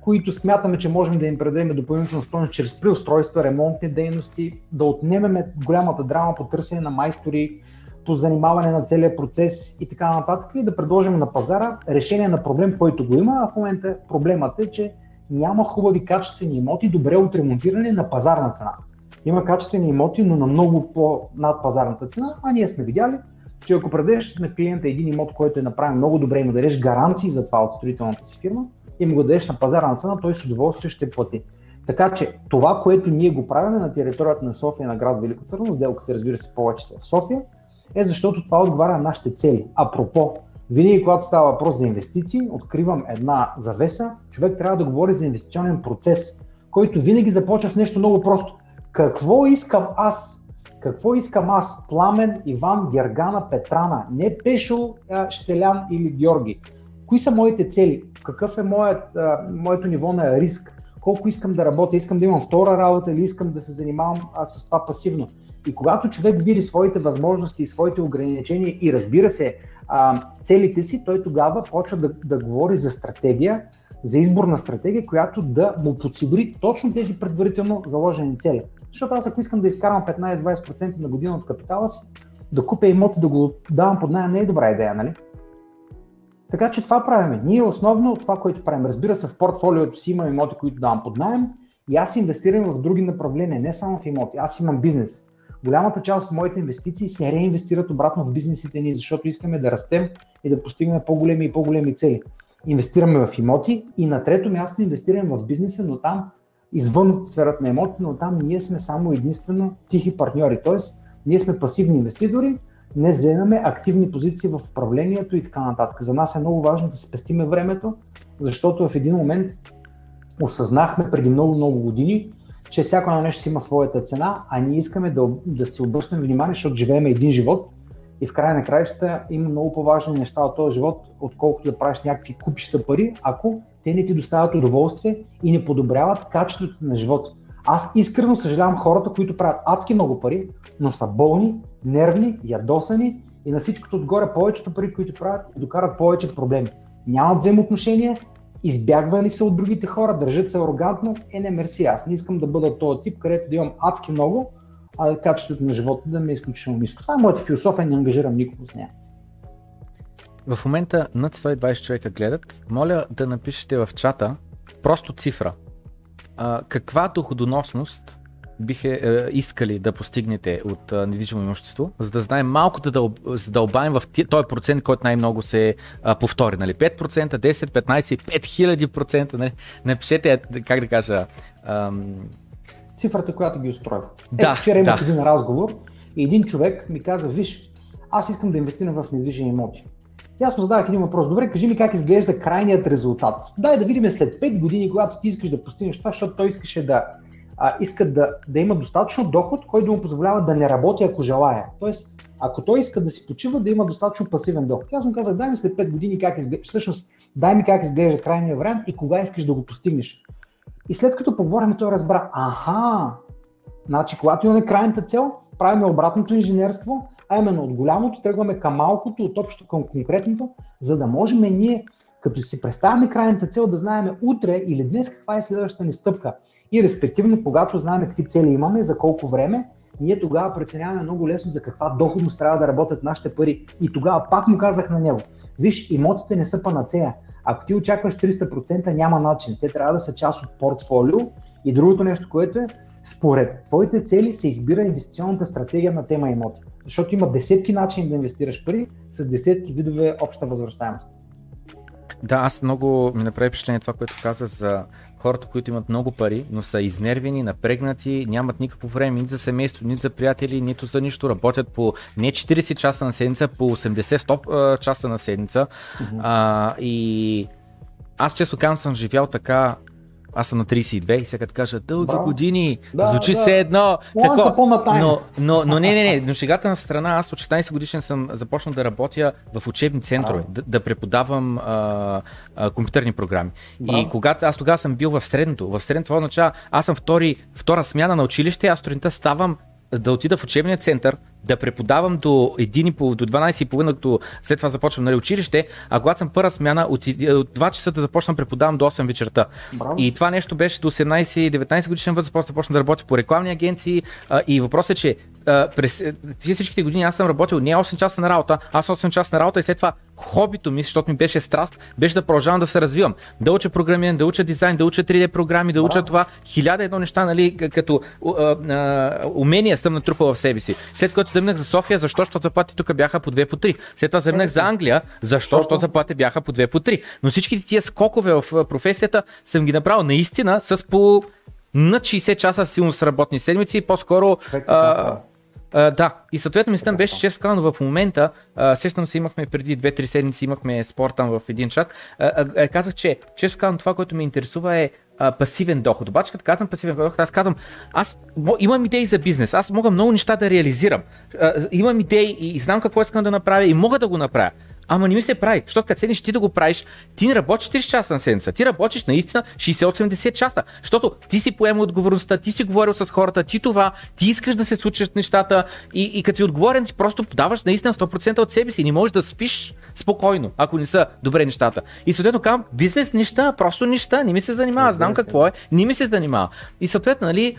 които смятаме, че можем да им предадем допълнително стойност чрез преустройства, ремонтни дейности, да отнемеме голямата драма по търсене на майстори, по занимаване на целият процес и така нататък и да предложим на пазара решение на проблем, който го има, а в момента проблемът е, че няма хубави качествени имоти, добре отремонтирани на пазарна цена. Има качествени имоти, но на много по-над пазарната цена, а ние сме видяли, че ако предадеш на клиента един имот, който е направен много добре и му дадеш гаранции за това от строителната си фирма, и му го дадеш на пазарна цена, той с удоволствие ще плати. Така че това, което ние го правим на територията на София на град Велико Търново, сделката разбира се повече са в София, е защото това отговаря на нашите цели. Апропо, винаги когато става въпрос за инвестиции, откривам една завеса, човек трябва да говори за инвестиционен процес, който винаги започва с нещо много просто. Какво искам аз? Какво искам аз? Пламен, Иван, Гергана, Петрана, не Пешо, Щелян или Георги. Кои са моите цели? Какъв е моят, моето ниво на риск? Колко искам да работя? Искам да имам втора работа или искам да се занимавам с това пасивно? И когато човек види своите възможности и своите ограничения и разбира се целите си, той тогава почва да, да говори за стратегия, за избор на стратегия, която да му подсигури точно тези предварително заложени цели. Защото аз ако искам да изкарвам 15-20% на година от капитала си, да купя имот и да го давам под найем не е добра идея, нали? Така че това правиме. Ние основно това, което правим, разбира се, в портфолиото си имам имоти, които давам под найем и аз инвестирам в други направления, не само в имоти. Аз имам бизнес. Голямата част от моите инвестиции се реинвестират обратно в бизнесите ни, защото искаме да растем и да постигнем по-големи и по-големи цели. Инвестираме в имоти и на трето място инвестираме в бизнеса, но там извън сферата на имоти, но там ние сме само единствено тихи партньори. Тоест, ние сме пасивни инвеститори, не вземаме активни позиции в управлението и така нататък. За нас е много важно да спестиме времето, защото в един момент осъзнахме преди много-много години, че всяко едно нещо си има своята цена, а ние искаме да, да си обръщаме внимание, защото живеем един живот и в края на краищата има много по-важни неща от този живот, отколкото да правиш някакви купища пари, ако те не ти доставят удоволствие и не подобряват качеството на живота. Аз искрено съжалявам хората, които правят адски много пари, но са болни, нервни, ядосани и на всичкото отгоре повечето пари, които правят, докарат повече проблеми. Нямат взаимоотношения, избягвали са от другите хора, държат се арогантно, е не мерси, аз не искам да бъда този тип, където да имам адски много, а качеството на живота да ми е изключително ниско. Това е моята философия, не ангажирам никого с нея. В момента над 120 човека гледат. Моля да напишете в чата просто цифра. А, каква доходоносност биха е, искали да постигнете от е, недвижимо имущество, за да знаем малко да дъл, задълбаем в този процент, който най-много се е, повтори. Нали? 5%, 10, 15, 5000%. Нали? Напишете, е, как да кажа... Ам... Цифрата, която ги устрои. Да, Ето, вчера имах да. един разговор и един човек ми каза, виж, аз искам да инвестирам в недвижими имоти. И аз му задавах един въпрос. Добре, кажи ми как изглежда крайният резултат. Дай да видим след 5 години, когато ти искаш да постигнеш това, защото той искаше да, а, иска да, да има достатъчно доход, който да му позволява да не работи, ако желая. Тоест, ако той иска да си почива, да има достатъчно пасивен доход. И аз му казах, дай ми след 5 години как изглежда, всъщност, дай ми как изглежда крайния вариант и кога искаш да го постигнеш. И след като поговорим, той разбра, аха, значи когато имаме крайната цел, правим обратното инженерство, а именно от голямото тръгваме към малкото, от общото към конкретното, за да можем ние, като си представяме крайната цел, да знаем утре или днес каква е следващата ни стъпка. И респективно, когато знаем какви цели имаме, за колко време, ние тогава преценяваме много лесно за каква доходност трябва да работят нашите пари. И тогава пак му казах на него, виж, имотите не са панацея. Ако ти очакваш 300%, няма начин. Те трябва да са част от портфолио. И другото нещо, което е, според твоите цели се избира инвестиционната стратегия на тема имоти. Защото има десетки начини да инвестираш пари с десетки видове обща възвръщаемост. Да, аз много ми направи впечатление това, което каза за хората, които имат много пари, но са изнервени, напрегнати, нямат никакво време нито за семейство, нито за приятели, нито за нищо. Работят по не 40 часа на седмица, по 80-100 часа на седмица. Mm-hmm. А, и аз често казвам съм живял така аз съм на 32 и сега кажа дълги да. години, да, звучи да. все едно. Тако, но, но, но не, не, не, но шегата на страна, аз от 16 годишен съм започнал да работя в учебни центрове, да, да преподавам а, а, компютърни програми. Да. И когато аз тогава съм бил в средното, в средното това означава, аз съм втори, втора смяна на училище, аз сутринта ставам да отида в учебния център, да преподавам до 1,5, до 12,5, като след това започвам нали, училище, а когато съм първа смяна, от, от 2 часа да започна преподавам до 8 вечерта. Браво. И това нещо беше до 18-19 годишен възраст, започна да работя по рекламни агенции а, и въпросът е, че през тези всичките години аз съм работил не 8 часа на работа, аз 8 часа на работа и след това хобито ми, защото ми беше страст, беше да продължавам да се развивам. Да уча програмиране, да уча дизайн, да уча 3D програми, да уча това. Хиляда едно неща, нали, като а, а, умения съм натрупал в себе си. След което заминах за София, защо? Защото заплати тук бяха по 2 по 3. След това заминах за Англия, защо? Защото заплати бяха по 2 по 3. Но всичките тия скокове в професията съм ги направил наистина с по над 60 часа силно с работни седмици и по-скоро а, Да, и съответно мислям беше често казано в момента, uh, сещам се имахме преди 2-3 седмици, имахме спор там в един чат, uh, uh, казах, че често казано това, което ме интересува е а, пасивен доход. Обаче, като казвам пасивен доход, аз казвам, аз имам идеи за бизнес, аз мога много неща да реализирам. А, имам идеи и знам какво искам да направя и мога да го направя. Ама не ми се прави, защото като седнеш ти да го правиш, ти не работиш 4 часа на седмица, ти работиш наистина 60-80 часа, защото ти си поема отговорността, ти си говорил с хората, ти това, ти искаш да се случат нещата. И, и като си отговорен, ти просто даваш наистина 100% от себе си, не можеш да спиш спокойно, ако не са добре нещата. И съответно казвам, бизнес неща, просто неща, не ми се занимава, знам какво е, не ми се занимава. И съответно, нали,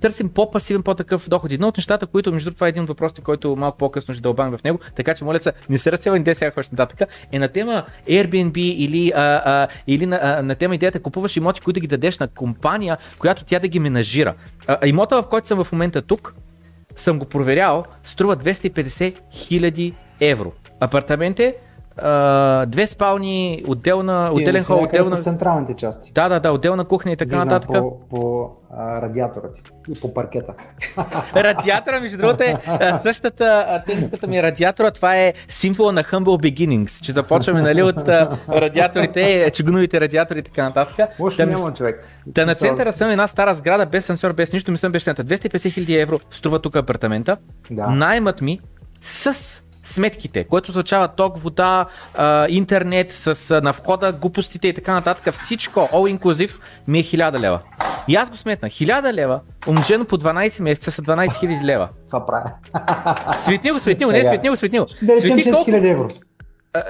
търсим по-пасивен, по-такъв доход. Едно от нещата, които, между това е един от въпросите, който малко по-късно ще дълбам в него, така че моля се, не се разсевай, не сега нататък, е на тема Airbnb или, а, а, или на, а, на тема идеята купуваш имоти, които да ги дадеш на компания, която тя да ги менажира. А, имота, в който съм в момента тук, съм го проверял, струва 250 000 евро. Апартамент е Uh, две спални, отделна, отделен хол, отделна... Централните части. Да, да, да, отделна кухня и така Виждам нататък. По, по а, радиатора ти и по паркета. радиатора, между другото е същата тениската ми радиатора, това е символа на Humble Beginnings, че започваме нали, от а, радиаторите, чугуновите радиатори и така нататък. Лошо няма човек. Та на центъра съм една стара сграда, без сенсор, без нищо, мислям беше 250 хиляди евро струва тук апартамента. Да. Наймат ми с сметките, което означава ток, вода, интернет, с на входа, глупостите и така нататък, всичко, all inclusive, ми е 1000 лева. И аз го сметнах. 1000 лева, умножено по 12 месеца са 12 000 лева. Това правя. Светнил, светнил, не, светнил, светнил. Да речем 6000 евро.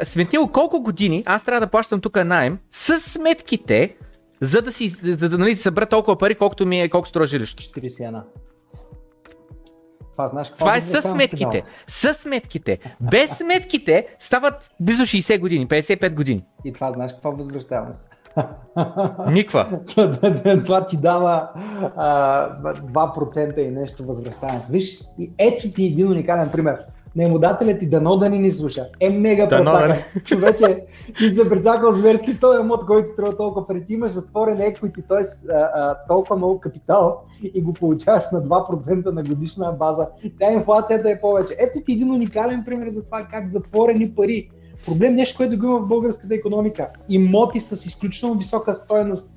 Светнил колко години аз трябва да плащам тук найем с сметките, за да си за да нали, събера толкова пари, колкото ми е, колко струва жилището. 41. Това, знаеш, това е с сметките. С сметките. Без сметките стават близо 60 години, 55 години. И това знаеш каква възвръщаемост? Никва. това ти дава а, 2% и нещо възвръщаемост. Виж, и ето ти един уникален пример. Наемодателят ти дано да ни ни слуша. Е мега прецакал. Човече, ти се прецакал зверски с този мод, който струва толкова преди. Ти имаш затворен equity, т.е. толкова много капитал и го получаваш на 2% на годишна база. Тя инфлацията е повече. Ето ти един уникален пример за това как затворени пари Проблем нещо, което го има в българската економика. Имоти с изключително висока стоеност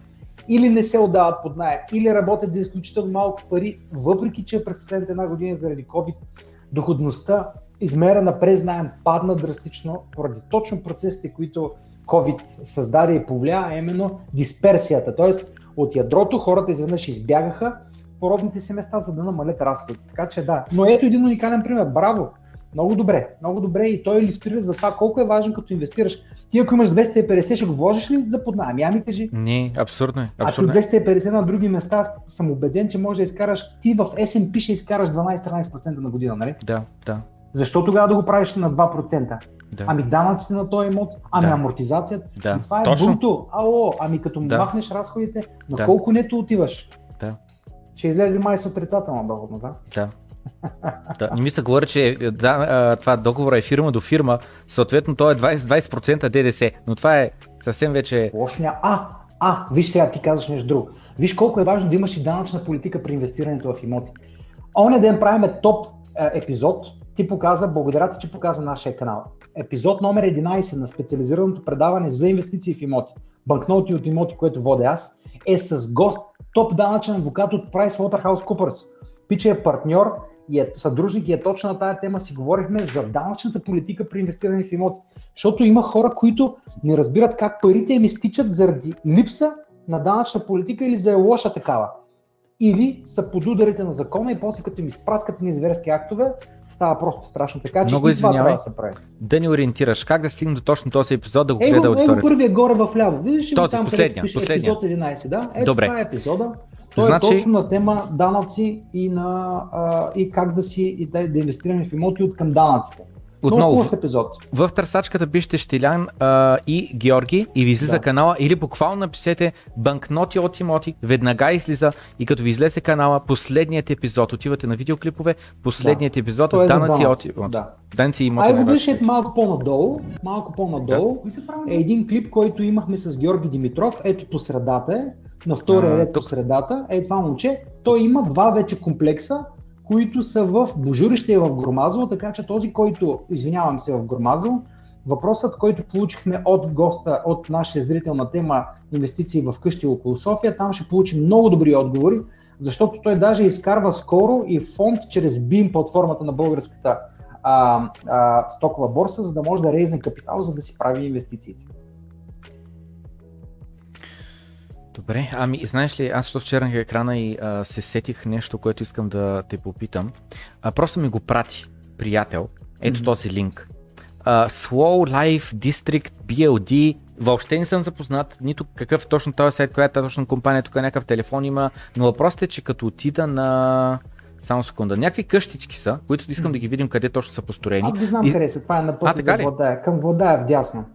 или не се отдават под найем, или работят за изключително малко пари, въпреки че през последните една година заради COVID доходността, измерена през найем, падна драстично поради точно процесите, които COVID създаде и повлия, а именно дисперсията. Тоест от ядрото хората изведнъж избягаха по родните си места, за да намалят разходите. Така че да. Но ето един уникален пример. Браво! Много добре, много добре и той иллюстрира за това колко е важно като инвестираш. Ти ако имаш 250, ще го вложиш ли за под найем? Ами кажи. Не, абсурдно е. Абсурдно. А ти 250 на други места съм убеден, че може да изкараш, ти в S&P ще изкараш 12-13% на година, нали? Да, да. Защо тогава да го правиш на 2%? Да. Ами данъците на този имот, ами Да. амортизацията. Да. И това е Точно. бунто. Ало, ами като Да. махнеш разходите, на Да. колко нето отиваш? Да. Ще излезе май с отрицателна доходност, да? Да. да. Не ми се говори, че да, а, това договора е фирма до фирма, съответно то е 20%, 20% ДДС, но това е съвсем вече... Лошо ня... А, а, виж сега ти казваш нещо друго. Виж колко е важно да имаш и данъчна политика при инвестирането в имоти. Оня ден правиме топ е, епизод. Ти показа, благодаря ти, че показа нашия канал. Епизод номер 11 на специализираното предаване за инвестиции в имоти. Банкноти от имоти, което водя аз, е с гост, топ данъчен адвокат от PricewaterhouseCoopers. Пиче е партньор и е съдружник и е точно на тази тема си говорихме за данъчната политика при инвестиране в имоти. Защото има хора, които не разбират как парите им изтичат заради липса на данъчна политика или за лоша такава. Или са под ударите на закона и после като им изпраскат ни зверски актове, става просто страшно. Така че Много и това извинявай. трябва да се прави. Да ни ориентираш, как да стигне до точно този епизод, да го Его, гледа его аудиторията. първия горе в ляво. Виждаш ли там, последния, където пише епизод 11, да? Ето Добре. това е епизода. Той Значи- е точно на тема данъци и, на, а, и как да си и да, да инвестираме в имоти от към данъците. Отново, хубав епизод. в търсачката пишете Штилян а, и Георги и ви излиза Да. канала или буквално напишете банкноти от имоти, веднага излиза и като ви излезе канала, последният епизод, отивате на видеоклипове, последният епизод Той е данъци от имоти. да. Данъци и имоти. Ай го най-важно. виж малко по-надолу, малко по-надолу е един клип, който имахме с Георги Димитров, ето по средата е, на втория А, ред по средата е това момче, той има два вече комплекса, които са в Божурище и в Гормазово, така че този, който, извинявам се, в Гормазово, въпросът, който получихме от госта, от нашия зрител на тема инвестиции в къщи около София, там ще получим много добри отговори, защото той даже изкарва скоро и фонд чрез BIM платформата на българската а, а, стокова борса, за да може да рейзне капитал, за да си прави инвестициите. Добре, ами знаеш ли, аз защото чернах екрана и а, се сетих нещо, което искам да те попитам. А, просто ми го прати приятел, ето Мгм. този линк. А, Slow Life District BLD, въобще не съм запознат, нито какъв е точно този сайт, коя е точно компания, тук някакъв телефон има, но въпросът е, че като отида на... Само секунда. Някакви къщички са, които искам да ги видим къде точно са построени. Аз ги знам И- къде са, това е на А, пътя така за? Владая, към Владая вдясно.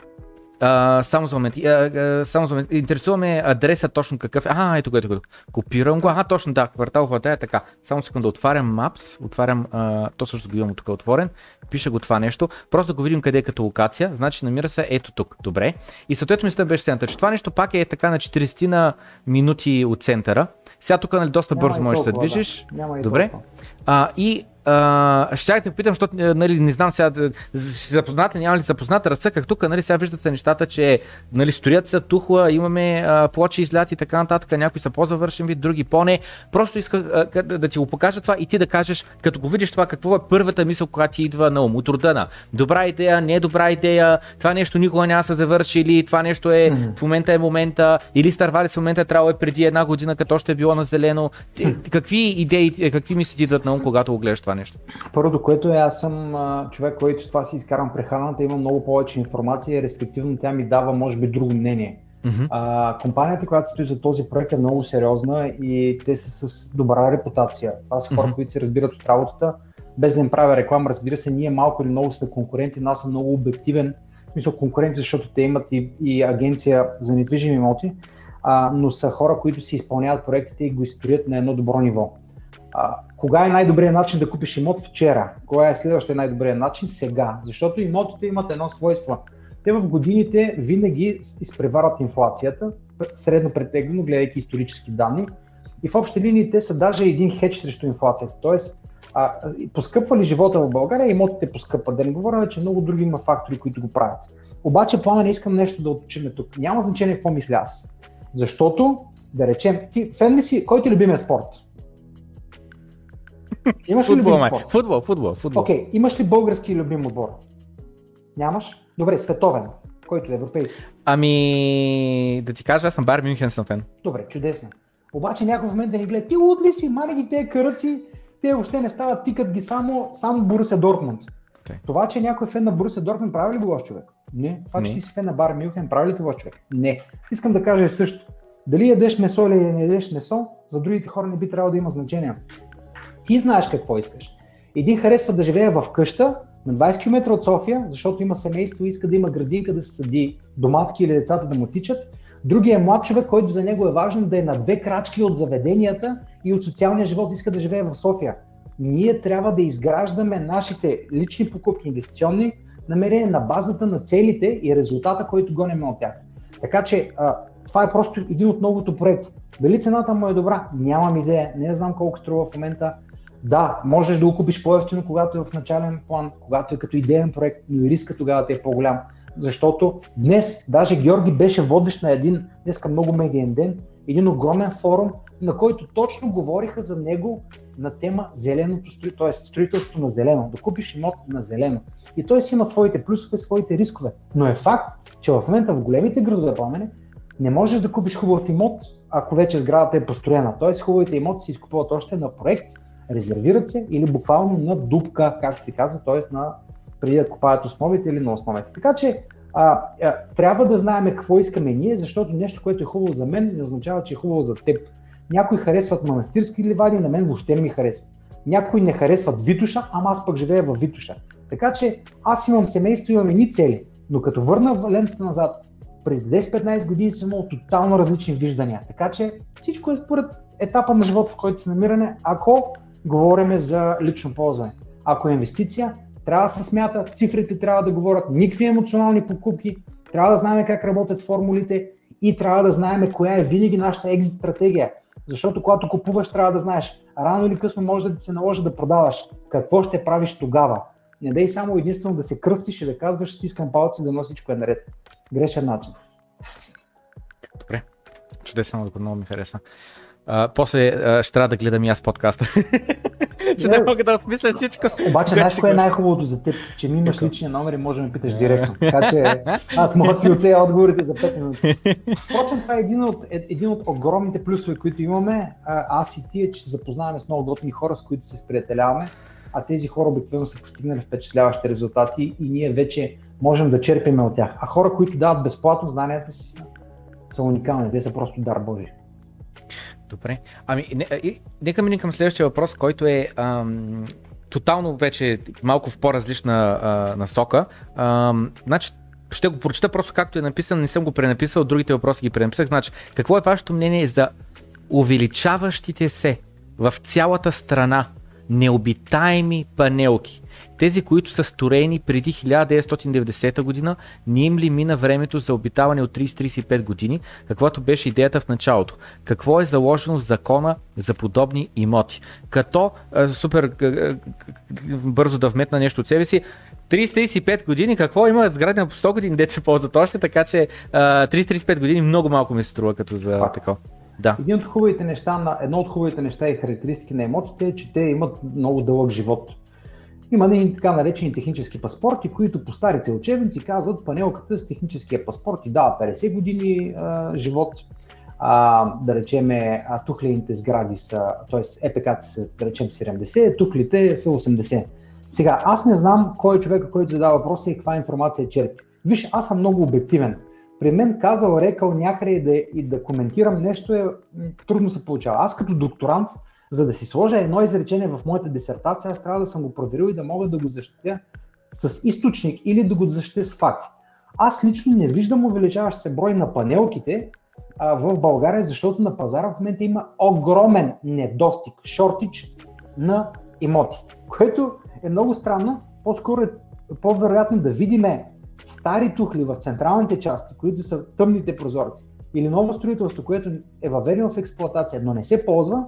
А, само за момент. А, а, само за момент. Интересуваме адреса точно какъв е. А, ето го, ето го. Копирам го. А, точно да, квартал Владая, така. Само секунда, отварям Maps, отварям, а, то също го имам тук отворен, пиша го това нещо, просто да го видим къде е като локация, значи намира се ето тук, добре. И съответно мисля беше следната, че това нещо пак е така на 40 на минути от центъра. Сега тук нали, доста бързо можеш да се движиш. Да. Няма Добре. толкова. А, и а, ще да те попитам, защото нали, не знам сега, си запознат ли, няма ли запознат, разцъках тук, нали, сега виждате нещата, че нали, строят се тухла, имаме а, плочи изляти и така нататък, някои са по-завършен вид, други по-не. Просто исках а, да, да ти го покажа това и ти да кажеш, като го видиш това, какво е първата мисъл, която ти идва на ум, от рода на добра идея, не добра идея, това нещо никога няма се завърши, или това нещо е Мгм. в момента е момента, или Старвалис в момента е трябвало е преди една година, като още е било на зелено. Ти- Какви идеи, е, какви мисли ти идват на ум, когато го гледаш това нещо? Първото, което е, аз съм а, човек, който това си изкарам прехраната, има много повече информация и респективно тя ми дава, може би, друго мнение. Мгм. А, компанията, която стои за този проект е много сериозна и те са с добра репутация. Това са хора, Мгм. които се разбират от работата. Без да им правя реклама, разбира се, ние малко или много сме конкуренти, аз съм много обективен в смисъл конкуренти, защото те имат и, и агенция за недвижими имоти, а, но са хора, които си изпълняват проектите и го изстроят на едно добро ниво. А, кога е най-добрият начин да купиш имот? Вчера. Кога е следващия най-добрият начин? Сега. Защото имотите имат едно свойство. Те в годините винаги изпреварват инфлацията, средно претеглено, гледайки исторически данни. И в общи линии те са даже един хедж срещу инфлацията. Тоест, а, поскъпва ли живота в България, имотите поскъпват. Да не говоря, че много други има фактори, които го правят. Обаче, плана не искам нещо да уточним тук. Няма значение какво мисля аз. Защото, да речем, ти фен ли си, който е любимия спорт? Имаш ли любим спорт? Футбол, футбол, футбол. Окей, okay. имаш ли български любим отбор? Нямаш? Добре, световен, който е европейски. Ами, да ти кажа, аз съм Бар Мюнхен съм фен. Добре, чудесно. Обаче някой в момента ни гледа, ти луд ли си, мали ги тези каръци, те въобще не стават, тикат ги само, само Боруся Дортмунд. Okay. Това, че някой е фен на Боруся Дортмунд, прави ли го лош човек? Не. Това, че не. ти си фен на Бар Мюнхен, прави ли те лош човек? Не. Искам да кажа също. Дали ядеш месо или не ядеш месо, за другите хора не би трябвало да има значение. Ти знаеш какво искаш. Един харесва да живее в къща на 20 км от София, защото има семейство и иска да има градинка да се съди доматки или децата да му тичат. Другия е млад човек, който за него е важно да е на две крачки от заведенията и от социалния живот иска да живее в София. Ние трябва да изграждаме нашите лични покупки, инвестиционни намерения на базата на целите и резултата, който гоним от тях. Така че а, това е просто един от многото проекти. Дали цената му е добра? Нямам идея. Не знам колко струва в момента. Да, можеш да го купиш по-ефтино, когато е в начален план, когато е като идеен проект, но и риска тогава ти е по-голям. Защото днес, даже Георги беше водещ на един, днеска много медиен ден, един огромен форум, на който точно говориха за него на тема зеленото строителство, т.е. строителство на зелено, да купиш имот на зелено. И той си има своите плюсове, своите рискове. Но е факт, че в момента в големите градове, пламене, не можеш да купиш хубав имот, ако вече сградата е построена. Тоест хубавите имоти се изкупуват още на проект, резервират се или буквално на дупка, както се казва, т.е. на преди да копаят основите или на основите. Така че а, а, трябва да знаем какво искаме ние, защото нещо, което е хубаво за мен, не означава, че е хубаво за теб. Някои харесват манастирски ливади, на мен въобще не ми харесват. Някои не харесват Витуша, ама аз пък живея в Витуша. Така че аз имам семейство, имам едни цели, но като върна лентата назад, преди 10-15 години съм имал тотално различни виждания. Така че всичко е според етапа на живота, в който се намираме, ако говориме за лично ползване. Ако е инвестиция, трябва да се смята, цифрите трябва да говорят, никакви емоционални покупки, трябва да знаем как работят формулите и трябва да знаем коя е винаги нашата екзит стратегия. Защото когато купуваш, трябва да знаеш, рано или късно може да ти се наложи да продаваш. Какво ще правиш тогава? Не дай само единствено да се кръстиш и да казваш, стискам палци да носи всичко е наред. Грешен начин. Добре. Чудесно, много ми хареса. А, после а, ще трябва да гледам и аз подкаста. че не мога да осмисля всичко. Обаче знаеш кое е най-хубавото за теб, че ми имаш личния номер и може да ме питаш директно. Така че аз мога ти оцея отговорите за 5 минути. Впрочем, това е един от, е, един от огромните плюсове, които имаме. Аз и ти е, че се запознаваме с много готини хора, с които се сприятеляваме, а тези хора обикновено са постигнали впечатляващи резултати и ние вече можем да черпиме от тях. А хора, които дават безплатно знанията си, са уникални. Те са просто дар Божий. Добре. Ами, не, и, нека минем към следващия въпрос, който е ам, тотално вече малко в по-различна а, насока. Ам, значи, ще го прочита просто както е написано, не съм го пренаписал, другите въпроси ги пренаписах. Значи, какво е вашето мнение за увеличаващите се в цялата страна необитаеми панелки? Тези, които са строени преди 1990 година, не им ли мина времето за обитаване от 30-35 години, каквото беше идеята в началото? Какво е заложено в закона за подобни имоти? Като, супер бързо да вметна нещо от себе си, 30-35 години, какво има сгради по 100 години, деца ползват още, така че 30-35 години много малко ми се струва като за такова. Да. Един от хубавите неща, на, едно от хубавите неща и характеристики на имотите е, че те имат много дълъг живот. Има и така наречени технически паспорти, които по старите учебници казват панелката с техническия паспорт и дава 50 години а, живот. А, да речеме, а, тухлените сгради са, т.е. ЕПК са, да речем 70, тухлите са 80. Сега, аз не знам кой е човека, който задава въпроса и каква информация черпи. Виж, аз съм много обективен. При мен казал, рекал някъде и да, и да коментирам нещо е трудно се получава. Аз като докторант за да си сложа едно изречение в моята дисертация, аз трябва да съм го проверил и да мога да го защитя с източник или да го защитя с факти. Аз лично не виждам увеличаващ се брой на панелките а, в България, защото на пазара в момента има огромен недостиг, шортич на имоти, което е много странно. По-скоро е по-вероятно да видиме стари тухли в централните части, които са тъмните прозорци, или ново строителство, което е въведено в експлоатация, но не се ползва,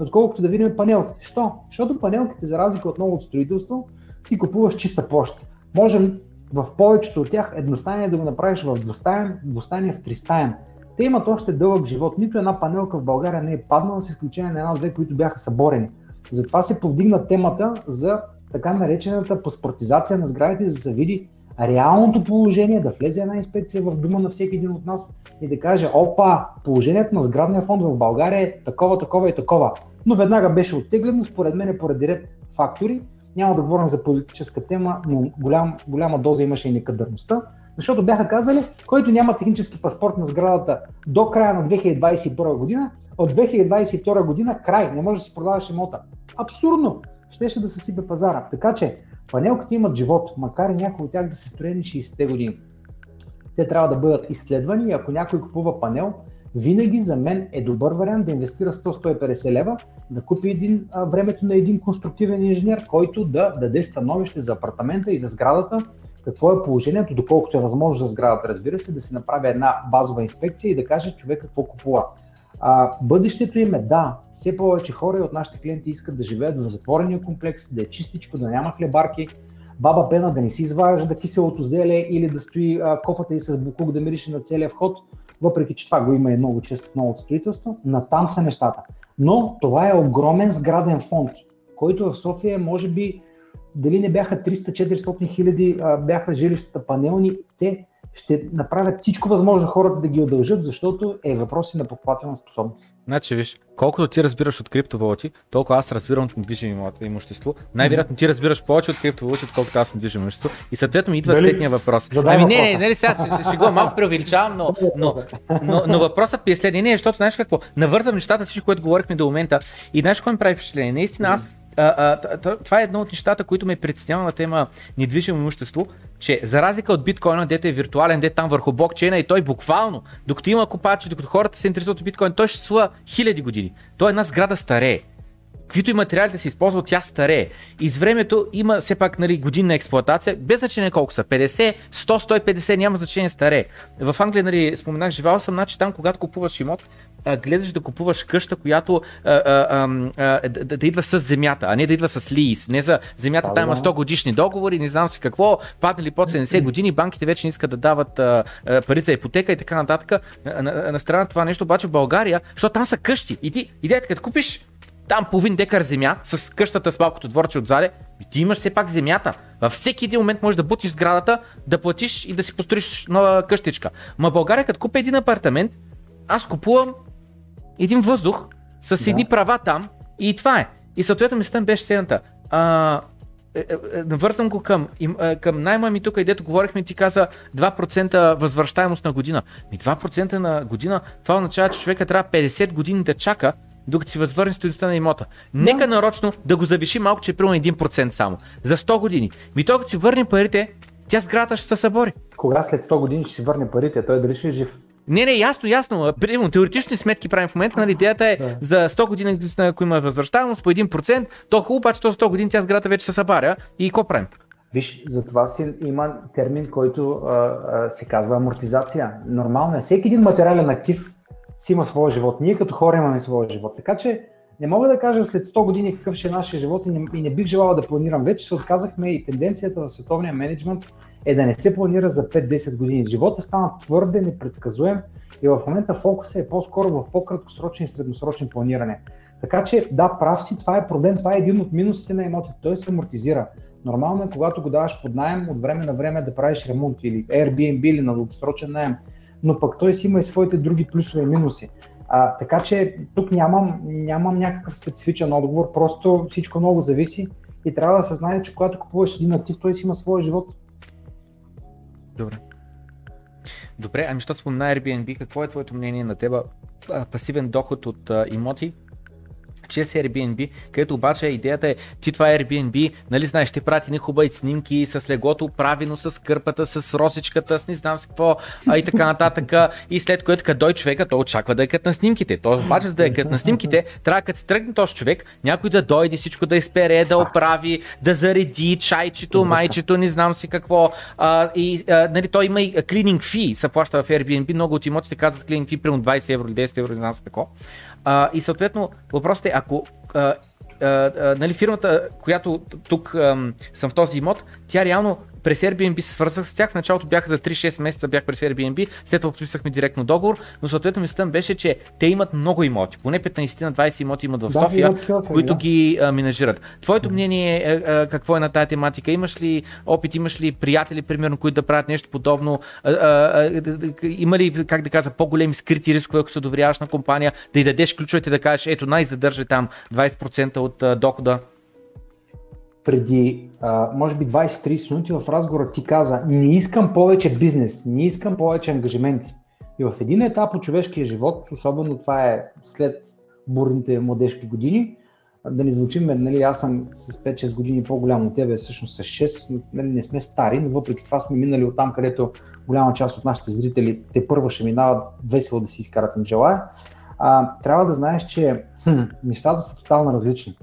отколкото да видим панелките. Що? Защото панелките, за разлика от новото строителство, ти купуваш чиста площ. Може в повечето от тях едностайния да го направиш в двустаен, двустайния в тристаен. Те имат още дълъг живот. Нито една панелка в България не е паднала, с изключение на една-две, които бяха съборени. Затова се повдигна темата за така наречената паспортизация на сградите, за да се види реалното положение, да влезе една инспекция в дома на всеки един от нас и да каже, опа, положението на сградния фонд в България е такова, такова и такова. Но веднага беше оттеглено, според мен, поради ред фактори. Няма да говорим за политическа тема, но голям, голяма доза имаше и некадърността, защото бяха казали, който няма технически паспорт на сградата до края на 2021 година, от 2022 година край, не може да си продаваш имота. Абсурдно! Щеше да се сипе пазара. Така че Панелките имат живот, макар и някои от тях да са строени 60-те години. Те трябва да бъдат изследвани и ако някой купува панел, винаги за мен е добър вариант да инвестира 100-150 лева, да купи един, а, времето на един конструктивен инженер, който да даде становище за апартамента и за сградата, какво е положението, доколкото е възможно за сградата, разбира се, да се направи една базова инспекция и да каже човек какво купува. А, бъдещето им е да, все повече хора от нашите клиенти искат да живеят в затворения комплекс, да е чистичко, да няма хлебарки, баба Пена да не си изважда киселото зеле или да стои а, кофата и с букук да мирише на целия вход, въпреки че това го има и много често в новото строителство, натам са нещата. Но това е огромен сграден фонд, който в София може би дали не бяха 300-400 хиляди бяха жилищата панелни, те ще направят всичко възможно хората да ги удължат, защото е въпрос на покупателна способност. Значи, виж, колкото ти разбираш от криптовалути, толкова аз разбирам от недвижимо имущество. Най-вероятно ти разбираш повече от криптовалути, отколкото аз недвижимо имущество. И съответно ми идва Дали? следния въпрос. Задай ами не, не, не, не, сега ще, го малко преувеличавам, но, но, но, но, въпросът ми е следния. Не, защото знаеш какво, навързвам нещата, всичко, което говорихме до момента. И знаеш какво ми прави впечатление? Наистина аз а, а, това е едно от нещата, които ме притеснява на тема недвижимо имущество, че за разлика от биткоина, дете е виртуален, дете там върху блокчейна и той буквално, докато има копачи, докато хората се интересуват от биткоин, той ще слува хиляди години. Той е една сграда старее. Каквито и материали да се използват, тя старее. И с времето има все пак нали, годинна експлоатация, без значение колко са, 50, 100, 150, няма значение старее. В Англия, нали, споменах, живял съм, значи там, когато купуваш имот, гледаш да купуваш къща, която а, а, а, да, да идва с земята, а не да идва с лиз. Не за земята, там има 100 годишни договори, не знам си какво, паднали под 70 години, банките вече не искат да дават а, а, пари за ипотека и така нататък. На, на, на страна това нещо, обаче в България, защото там са къщи. И ти, идеята, като купиш там половин декар земя с къщата с малкото дворче отзаде, ти имаш все пак земята. Във всеки един момент можеш да бутиш сградата, да платиш и да си построиш нова къщичка. Ма България, като купи един апартамент, аз купувам един въздух с да. едни права там и това е. И съответно мисълта беше следната. А, е, е, е, вързам го към, към найма ми тук, където говорихме, ти каза 2% възвръщаемост на година. Ми 2% на година, това означава, че човека трябва 50 години да чака, докато си възвърне стоеността на имота. Нека нарочно да го завиши малко, че е примерно 1% само. За 100 години. Ми той, като си върне парите, тя сградата ще се събори. Кога след 100 години ще си върне парите? Той дали ще е жив? Не, не, ясно, ясно. Примерно, теоретични сметки правим в момента, нали, идеята е да. за 100 години, ако има възвръщаемост по 1%, то хубаво, обаче то 100 години тя сградата вече се събаря и какво правим? Виж, за това си има термин, който а, а, се казва амортизация. Нормално е. Всеки един материален актив си има своя живот. Ние като хора имаме своя живот. Така че не мога да кажа след 100 години какъв ще е нашия живот и не, и не бих желал да планирам. Вече се отказахме и тенденцията в световния менеджмент е да не се планира за 5-10 години. Живота стана твърде непредсказуем и в момента фокуса е по-скоро в по-краткосрочен и средносрочен планиране. Така че да, прав си, това е проблем, това е един от минусите на имотите, той се амортизира. Нормално е, когато го даваш под найем, от време на време да правиш ремонт или Airbnb или на дългосрочен найем, но пък той си има и своите други плюсове и минуси. А, така че тук нямам, нямам някакъв специфичен отговор, просто всичко много зависи и трябва да се знае, че когато купуваш един актив, той си има своя живот. Добре. Добре, ами що спомена Airbnb, какво е твоето мнение на теба? Пасивен доход от имоти чрез Airbnb, където обаче идеята е, ти това Airbnb, нали знаеш, ще прати ни хубави снимки с леглото, правено с кърпата, с росичката, с не знам с какво, а и така нататък. И след което като дой човека, той очаква да е като на снимките. То обаче за да е като на снимките, трябва като се тръгне този човек, някой да дойде, всичко да изпере, да оправи, да зареди чайчето, майчето, не знам си какво. А, и а, нали, той има и клининг фи, се плаща в Airbnb, много от имотите казват клининг фи, примерно 20 евро или 10 евро, не знам си какво. А, и съответно, въпросът е, ако а, а, а, нали, фирмата, която тук а, съм в този имот, тя реално през Airbnb се свързах с тях. В началото бяха за 3-6 месеца бях през Airbnb, след това подписахме директно договор, но съответно мислята беше, че те имат много имоти. Поне 15 на 20 имоти имат в да, София, София които да. ги а, менажират. Твоето мнение е а, какво е на тази тематика? Имаш ли опит, имаш ли приятели, примерно, които да правят нещо подобно? А, а, а, има ли, как да кажа, по-големи скрити рискове, ако се доверяваш на компания, да й дадеш ключовете да кажеш, ето най-задържа там 20% от а, дохода? Преди, а, може би 20-30 минути в разговора ти каза, не искам повече бизнес, не искам повече ангажименти. И в един етап от човешкия живот, особено това е след бурните младежки години, да не звучим, нали, аз съм с 5-6 години по-голям от тебе, всъщност с 6, нали, не сме стари, но въпреки това сме минали от там, където голяма част от нашите зрители те първо ще минават весело да си изкарат на желая. А, трябва да знаеш, че хм, нещата са тотално различни.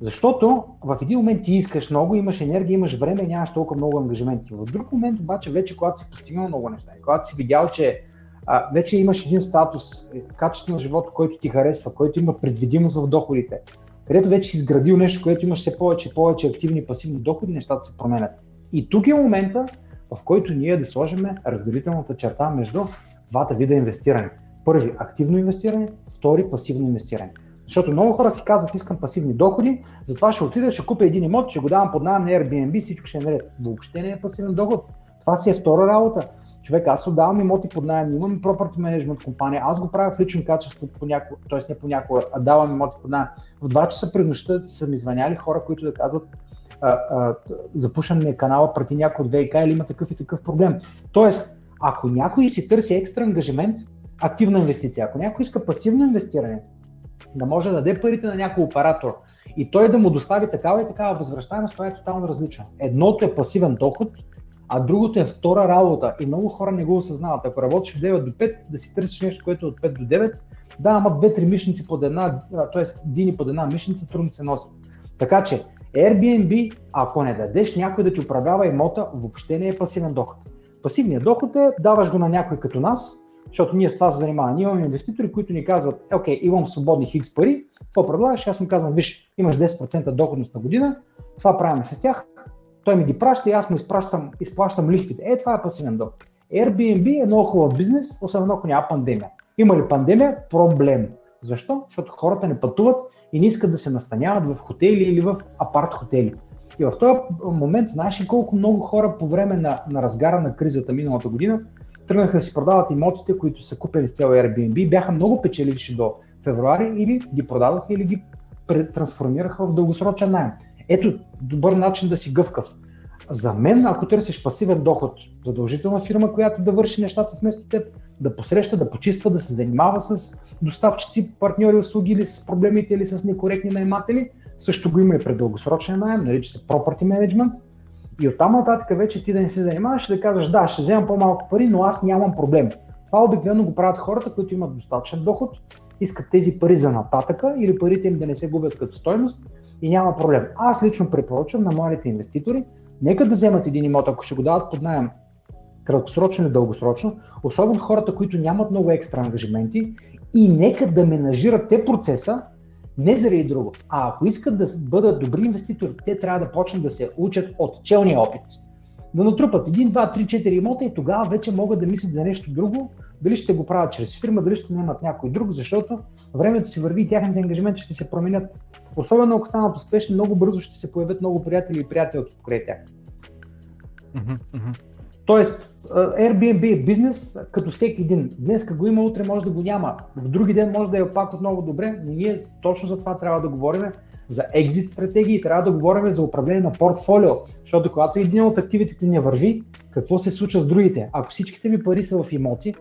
Защото в един момент ти искаш много, имаш енергия, имаш време, нямаш толкова много ангажименти. В друг момент обаче вече, когато си постигнал много неща, когато си видял, че а, вече имаш един статус, е, качество на живота, който ти харесва, който има предвидимост в доходите, където вече си изградил нещо, което имаш все повече и повече активни пасивни доходи, нещата се променят. И тук е момента, в който ние да сложим разделителната черта между двата вида инвестиране. Първи активно инвестиране, втори пасивно инвестиране. Защото много хора си казват, искам пасивни доходи, затова ще отида, ще купя един имот, ще го давам под найем на Airbnb, всичко ще е наред. Въобще не е пасивен доход. Това си е втора работа. Човек, аз отдавам имоти под найем, имам property management компания, аз го правя в лично качество, понякога, т.е. не понякога, а давам имоти под найем. В 2 часа през нощта са ми звъняли хора, които да казват, запушен ми е канала, прати някой от ВИК или има такъв и такъв проблем. Тоест, ако някой си търси екстра ангажимент, активна инвестиция. Ако някой иска пасивно инвестиране, да може да даде парите на някой оператор и той да му достави такава и такава възвръщаемост, това е тотално различно. Едното е пасивен доход, а другото е втора работа и много хора не го осъзнават. Ако работиш от 9 до 5, да си търсиш нещо, което е от 5 до 9, да, ама две-три мишници под една, т.е. дини под една мишница трудно се носят. Така че Airbnb, ако не дадеш някой да ти управлява имота, въобще не е пасивен доход. Пасивният доход е даваш го на някой като нас, защото ние с това се занимаваме. Ние имаме инвеститори, които ни казват, окей, имам свободни хикс пари, какво предлагаш? Аз му казвам, виж, имаш 10% доходност на година, това правим с тях, той ми ги праща и аз му изпращам, изплащам лихвите. Е, това е пасивен доход. Airbnb е много хубав бизнес, особено ако няма пандемия. Има ли пандемия? Проблем. Защо? Защото хората не пътуват и не искат да се настаняват в хотели или в апарт хотели. И в този момент знаеш ли колко много хора по време на, на разгара на кризата миналата година тръгнаха да си продават имотите, които са купили с цел Airbnb, бяха много печеливши до февруари или ги продадоха или ги трансформираха в дългосрочен найем. Ето, добър начин да си гъвкав. За мен, ако търсиш пасивен доход, задължителна фирма, която да върши нещата вместо теб, да посреща, да почиства, да се занимава с доставчици, партньори, услуги или с проблемите или с некоректни наематели, също го има и пред дългосрочен найем, нарича се property management – и оттам нататък вече ти да не се занимаваш, да кажеш, да, ще вземам по-малко пари, но аз нямам проблем. Това обикновено го правят хората, които имат достатъчен доход, искат тези пари за нататъка или парите им да не се губят като стойност и няма проблем. Аз лично препоръчвам на младите инвеститори, нека да вземат един имот, ако ще го дават под найем краткосрочно или дългосрочно, особено хората, които нямат много екстра ангажименти и нека да менажират те процеса, не заради друго. А ако искат да бъдат добри инвеститори, те трябва да почнат да се учат от челния опит. Да натрупат 1, 2, 3, 4 имота и тогава вече могат да мислят за нещо друго. Дали ще го правят чрез фирма, дали ще наемат някой друг, защото времето си върви и тяхните ангажименти ще се променят. Особено ако станат успешни, много бързо ще се появят много приятели и приятелки покрай тях. Тоест, Airbnb е бизнес като всеки един. Днес го има, утре може да го няма. В други ден може да е пак отново добре, но ние точно за това трябва да говорим за екзит стратегии, трябва да говорим за управление на портфолио, защото когато един от активите не върви, какво се случва с другите? Ако всичките ми пари са в имоти,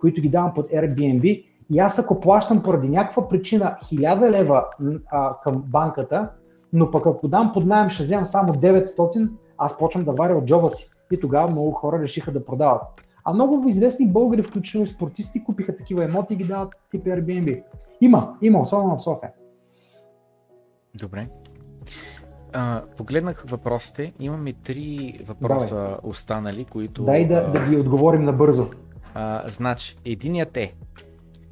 които ги давам под Airbnb И аз ако плащам поради някаква причина 1000 лева а, към банката, но пък ако дам под найем ще вземам само 900, аз почвам да варя от джоба си. И тогава много хора решиха да продават. А много известни българи, включително и спортисти, купиха такива емоти и ги дават тип Airbnb. Има, има, особено в София. Добре. А, погледнах въпросите. Имаме три въпроса Давай. останали, които... Дай да, а... да ги отговорим набързо. А, значи, единият е,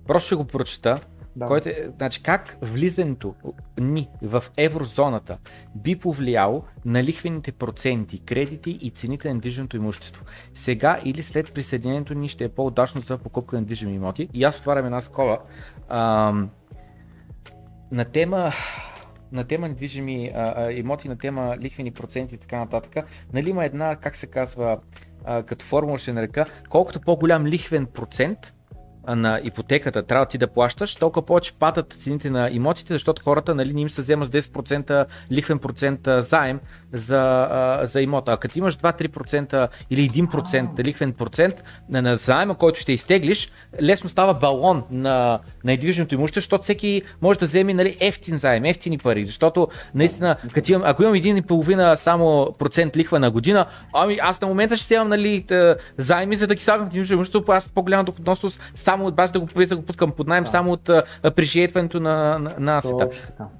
просто ще го прочета, Който е, значи, как влизането ни в еврозоната би повлияло на лихвените проценти, кредити и цените на недвижимото имущество. Сега или след присъединението ни ще е по-удачно за покупка на недвижими имоти. И аз отварям една скола. Ам, на тема на тема недвижими а, имоти, на тема лихвени проценти и така нататък, нали има една, как се казва, а, като формула ще нарека, колкото по-голям лихвен процент, на ипотеката трябва ти да плащаш, толкова повече падат цените на имотите, защото хората нали, не им се взема с 10% лихвен процент заем за, за имота. А като имаш 2-3% или 1% лихвен процент на, на заема, който ще изтеглиш, лесно става балон на, на недвижимото имущество, защото всеки може да вземе нали, ефтин заем, ефтини пари. Защото наистина, като имам, ако имам 1,5 само процент лихва на година, ами аз на момента ще вземам нали, заеми, за да ги слагам в недвижимото имущество, аз по-голяма доходност само от база да го, да го пускам под найем, да. само от пришиетването на, на, на асета.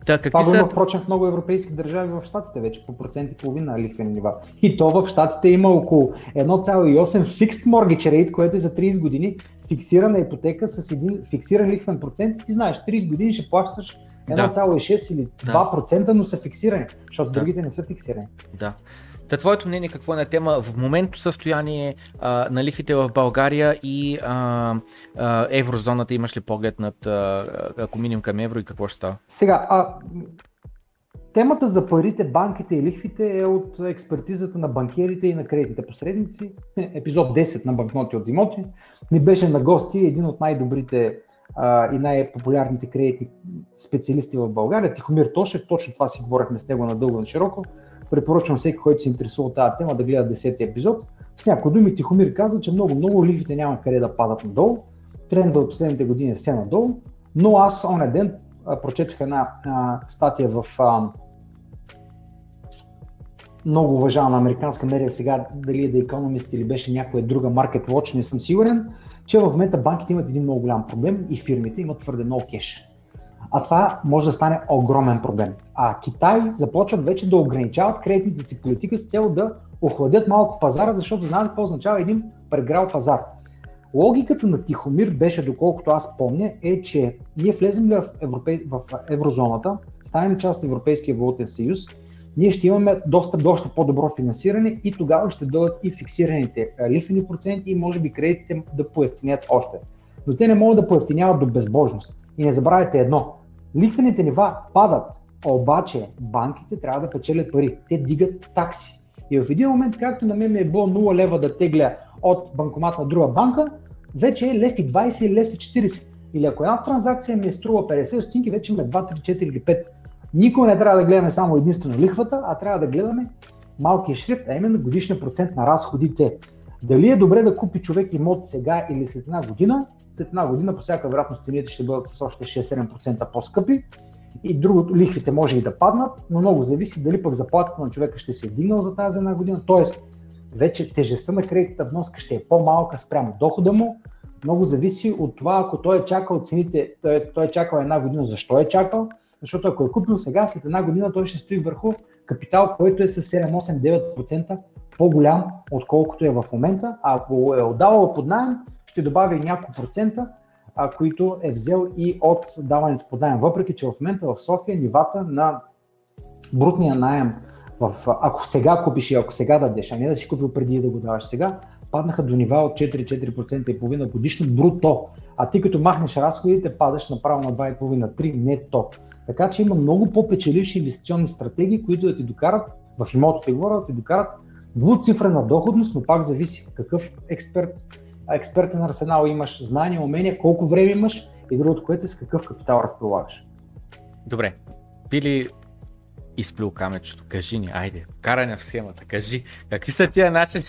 Та, какви Това са... има, впрочем, в много европейски държави в Штатите вече по процент и половина лихвени нива. И то в Штатите има около 1,8 fixed mortgage rate, което е за 30 години фиксирана ипотека с един фиксиран лихвен процент. Ти знаеш, 30 години ще плащаш 1,6 или 2%, да. но са фиксирани, защото да. другите не са фиксирани. Да. Та твоето мнение какво е на тема в моментното състояние а, на лихвите в България и а, а, еврозоната? Имаш ли поглед над а, ако минем към евро и какво ще става? Сега, а, темата за парите, банките и лихвите е от експертизата на банкерите и на кредитните посредници. Епизод 10 на банкноти от имоти. Ми беше на гости един от най-добрите и най-популярните кредитни специалисти в България, Тихомир Тошев. Точно това си говорихме с него надълго на широко. Препоръчвам всеки, който се интересува от тази тема, да гледа 10 епизод. С някои думи Тихомир каза, че много, много лихвите няма къде да падат надолу. Тренда от последните години е все надолу. Но аз оня ден а, прочетох една а, статия в а, много уважавана американска медия, сега дали е The Economist или беше някоя друга Market Watch, не съм сигурен, че в момента банките имат един много голям проблем и фирмите имат твърде много кеш а това може да стане огромен проблем. А Китай започват вече да ограничават кредитните си политика с цел да охладят малко пазара, защото знаят какво означава един преграл пазар. Логиката на Тихомир беше, доколкото аз помня, е, че ние влезем ли в, европе... в еврозоната, станем част от Европейския валутен съюз, ние ще имаме доста, доста по-добро финансиране и тогава ще дойдат и фиксираните лихвени проценти и може би кредитите да поевтинят още. Но те не могат да поевтиняват до безбожност. И не забравяйте едно, лихвените нива падат, обаче банките трябва да печелят пари. Те дигат такси. И в един момент, както на мен ми е било 0 лева да тегля от банкомат на друга банка, вече е лев и 20 или лев и 40. Или ако една транзакция ми е струва 50 стотинки, вече има 2, 3, 4 или 5. Никога не трябва да гледаме само единствено лихвата, а трябва да гледаме малкия шрифт, а именно годишния процент на разходите. Дали е добре да купи човек имот сега или след една година, след една година по всяка вероятност цените ще бъдат с още 6-7% по-скъпи и другото, лихвите може и да паднат, но много зависи дали пък заплатата на човека ще се е дигнал за тази една година, т.е. вече тежестта на кредитната вноска ще е по-малка спрямо дохода му, много зависи от това, ако той е чакал цените, т.е. той е чакал една година, защо е чакал, защото ако е купил сега, след една година той ще стои върху капитал, който е с 7-8-9% по-голям, отколкото е в момента, а ако е отдавал под найем, ще добавя няколко процента, а, които е взел и от даването под найем. Въпреки, че в момента в София нивата на брутния найем, в, ако сега купиш и ако сега дадеш, а не да си купил преди да го даваш сега, паднаха до нива от 4-4% и половина годишно бруто. А ти като махнеш разходите, падаш направо на 2,5-3 нето. Така че има много по-печеливши инвестиционни стратегии, които да ти докарат, в имотите говоря, да ти докарат двуцифрена доходност, но пак зависи какъв експерт, експертен арсенал имаш, знания, умения, колко време имаш и другото, което е с какъв капитал разполагаш. Добре, били изплюл камечето, кажи ни, айде, каране в схемата, кажи, какви са тия начини,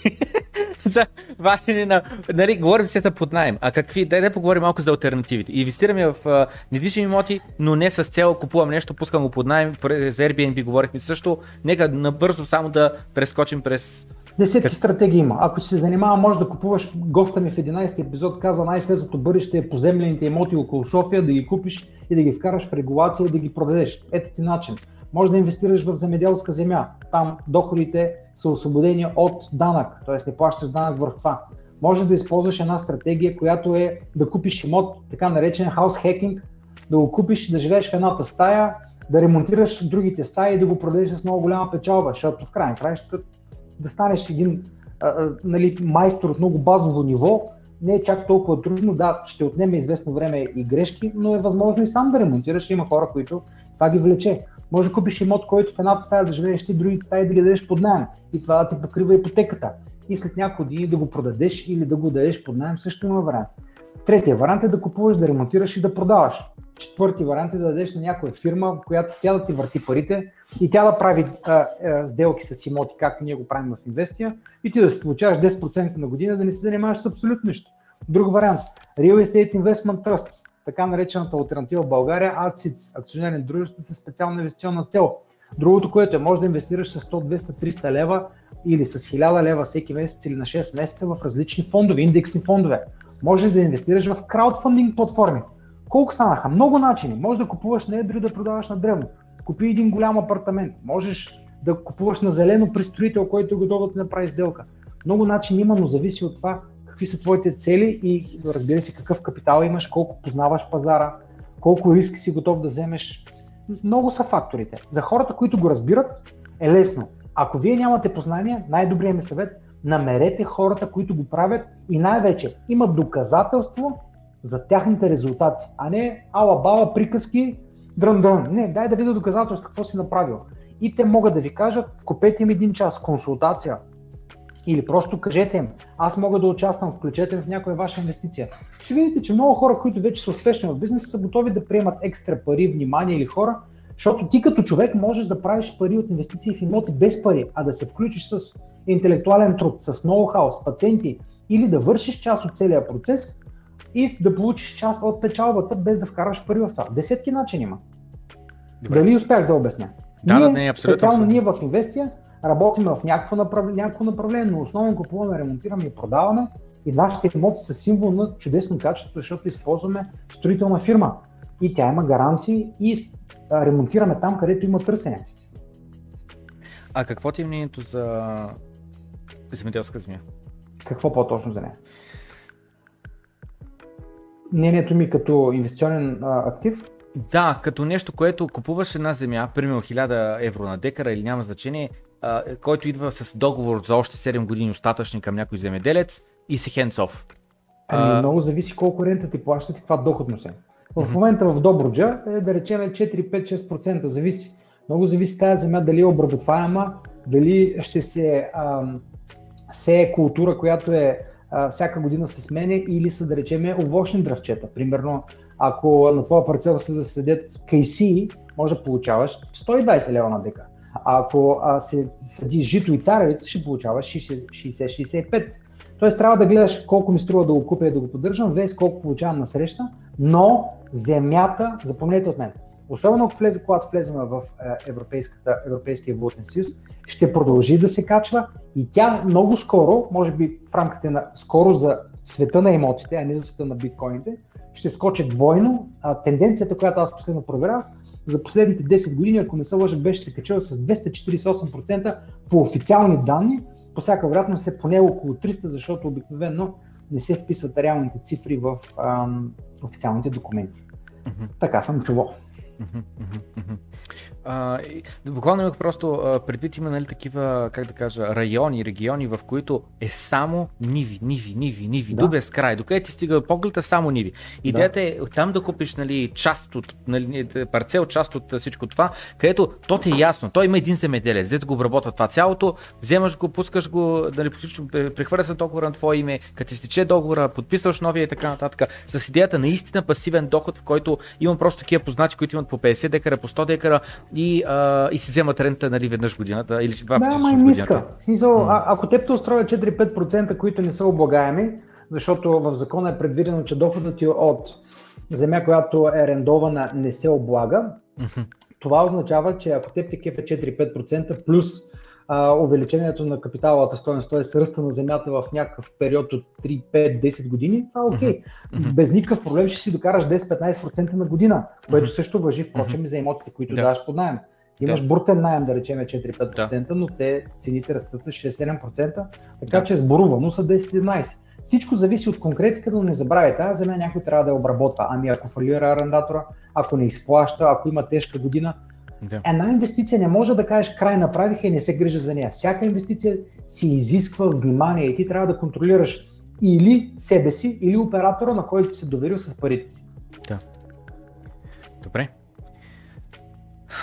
Вадени на, нали, говорим се за под найем. А какви, дай да поговорим малко за альтернативите. Инвестираме в а, недвижими имоти, но не с цел купувам нещо, пускам го под найем, за Airbnb говорихме също. Нека набързо само да прескочим през Десетки стратегии има. Ако се занимава, може да купуваш, госта ми в 11 епизод каза най-светлото бъдеще е поземлените имоти около София, да ги купиш и да ги вкараш в регулация и да ги продадеш. Ето ти начин. Може да инвестираш в земеделска земя. Там доходите са освободени от данък, т.е. не плащаш данък върху това. Може да използваш една стратегия, която е да купиш имот, така наречен хаус хекинг, да го купиш, да живееш в едната стая, да ремонтираш другите стаи и да го продадеш с много голяма печалба, защото в крайна краища да станеш един а, нали, майстор от много базово ниво, не е чак толкова трудно. Да, ще отнеме известно време и грешки, но е възможно и сам да ремонтираш. Има хора, които това ги влече. Може да купиш имот, който в едната стая да живееш ти, другите стаи да ги дадеш под найем. И това да ти покрива ипотеката. И след няколко години да го продадеш или да го дадеш под найем, също има вариант. Третия вариант е да купуваш, да ремонтираш и да продаваш. Четвърти вариант е да дадеш на някоя фирма, в която тя да ти върти парите и тя да прави а, а, сделки с имоти, както ние го правим в Инвестия, и ти да си получаваш 10% на година, да не се занимаваш с абсолютно нищо. Друг вариант. Real Estate Investment Trusts, така наречената альтернатива в България, ADSITS, акционерни дружества с специална инвестиционна цел. Другото, което е, може да инвестираш с 100, 200, 300 лева или с 1000 лева всеки месец или на 6 месеца в различни фондове, индексни фондове. Може да инвестираш в краудфандинг платформи. Колко станаха? Много начини. Може да купуваш на едро и да продаваш на древно. Купи един голям апартамент. Можеш да купуваш на зелено при строител, който е готов да ти направи сделка. Много начини има, но зависи от това какви са твоите цели и разбира се какъв капитал имаш, колко познаваш пазара, колко риски си готов да вземеш. Много са факторите. За хората, които го разбират, е лесно. Ако вие нямате познание, най-добрият ми съвет намерете хората, които го правят и най-вече имат доказателство за тяхните резултати, а не ала-бала приказки, дрън-дрън. Не, дай да видя доказателство какво си направил. И те могат да ви кажат, купете им един час консултация или просто кажете им, аз мога да участвам, включете в някоя ваша инвестиция. Ще видите, че много хора, които вече са успешни в бизнеса, са готови да приемат екстра пари, внимание или хора, защото ти като човек можеш да правиш пари от инвестиции в имоти без пари, а да се включиш с интелектуален труд, с ноу-хау, с патенти или да вършиш част от целия процес и да получиш част от печалбата без да вкараш пари в това. Десетки начини има. Добре. Дали успях да обясня? Да, ние, да, не, абсолютно. Специално ние в Инвестия работим в някакво направление, някакво направление, но основно купуваме, ремонтираме и продаваме и нашите имоти са символ на чудесно качество, защото използваме строителна фирма и тя има гаранции и ремонтираме там, където има търсене. А какво ти е мнението за земеделска земя? Какво по-точно за нея? Мнението ми като инвестиционен а, актив? Да, като нещо, което купуваш една земя, примерно 1000 евро на декара или няма значение, а, който идва с договор за още 7 години остатъчни към някой земеделец и си off. Ами, много зависи колко рента ти плащат и каква доходност е. В момента в Добруджа е да речем 4-5-6%, зависи. Много зависи тази земя дали е обработваема, дали ще се а, сее култура, която е всяка година се сменя или са да речем овощни дръвчета. Примерно, ако на твоя парцел се заседят кейси, може да получаваш 120 лева на дека. А ако а, се съди жито и царевица, ще получаваш 60-65. Тоест трябва да гледаш колко ми струва да го купя и да го поддържам, вес колко получавам на среща, но земята, запомнете от мен, особено ако влезе, когато влезем в е, Европейския валутен съюз, ще продължи да се качва и тя много скоро, може би в рамките на скоро за света на имотите, а не за света на биткоините, ще скочи двойно. А, тенденцията, която аз последно проверях, за последните 10 години, ако не се лъжа, беше се качила с 248% по официални данни. По всяка вероятност е поне около 300, защото обикновено не се вписват реалните цифри в ам, официалните документи. Mm-hmm. Така съм чувал. А, буквално имах просто а, предвид има нали, такива, как да кажа, райони, региони, в които е само ниви, ниви, ниви, ниви, да. до безкрай, докъде ти стига погледа само ниви. Идеята да. е там да купиш нали, част от, нали, парцел, част от всичко това, където то ти е ясно, той има един земеделец, дето го обработва това цялото, вземаш го, пускаш го, нали, прехвърля се договора на твое име, като ти стече договора, подписваш новия и така нататък, с идеята наистина пасивен доход, в който имам просто такива познати, които имат по 50 декара, по 100 декара и, а, и си вземат рента нали, веднъж годината или два пъти да, май в ниска. Смисъл, а, ако те те устроят 4-5%, които не са облагаеми, защото в закона е предвидено, че доходът ти от земя, която е арендована, не се облага, това означава, че ако теб те кефа 4-5% плюс а, увеличението на капиталовата стоеност, т.е. ръста на земята в някакъв период от 3, 5, 10 години, това е окей. Okay. Без никакъв проблем ще си докараш 10-15% на година, което също въжи, впрочем, за имотите, които да. даваш под найем. Имаш да. брутен найем, да речем 4-5%, да. но те цените растат с 6-7%, така да. че сборувано са 10-11%. Всичко зависи от конкретиката, но не забравяйте, тази земя някой трябва да я обработва. Ами ако фалира арендатора, ако не изплаща, ако има тежка година, да. Една инвестиция не може да кажеш край направиха и не се грижа за нея. Всяка инвестиция си изисква внимание и ти трябва да контролираш или себе си, или оператора, на който си доверил с парите си. Да. Добре.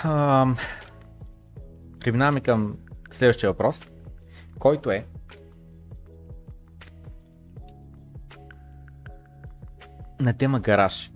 А, преминаваме към следващия въпрос, който е на тема гараж.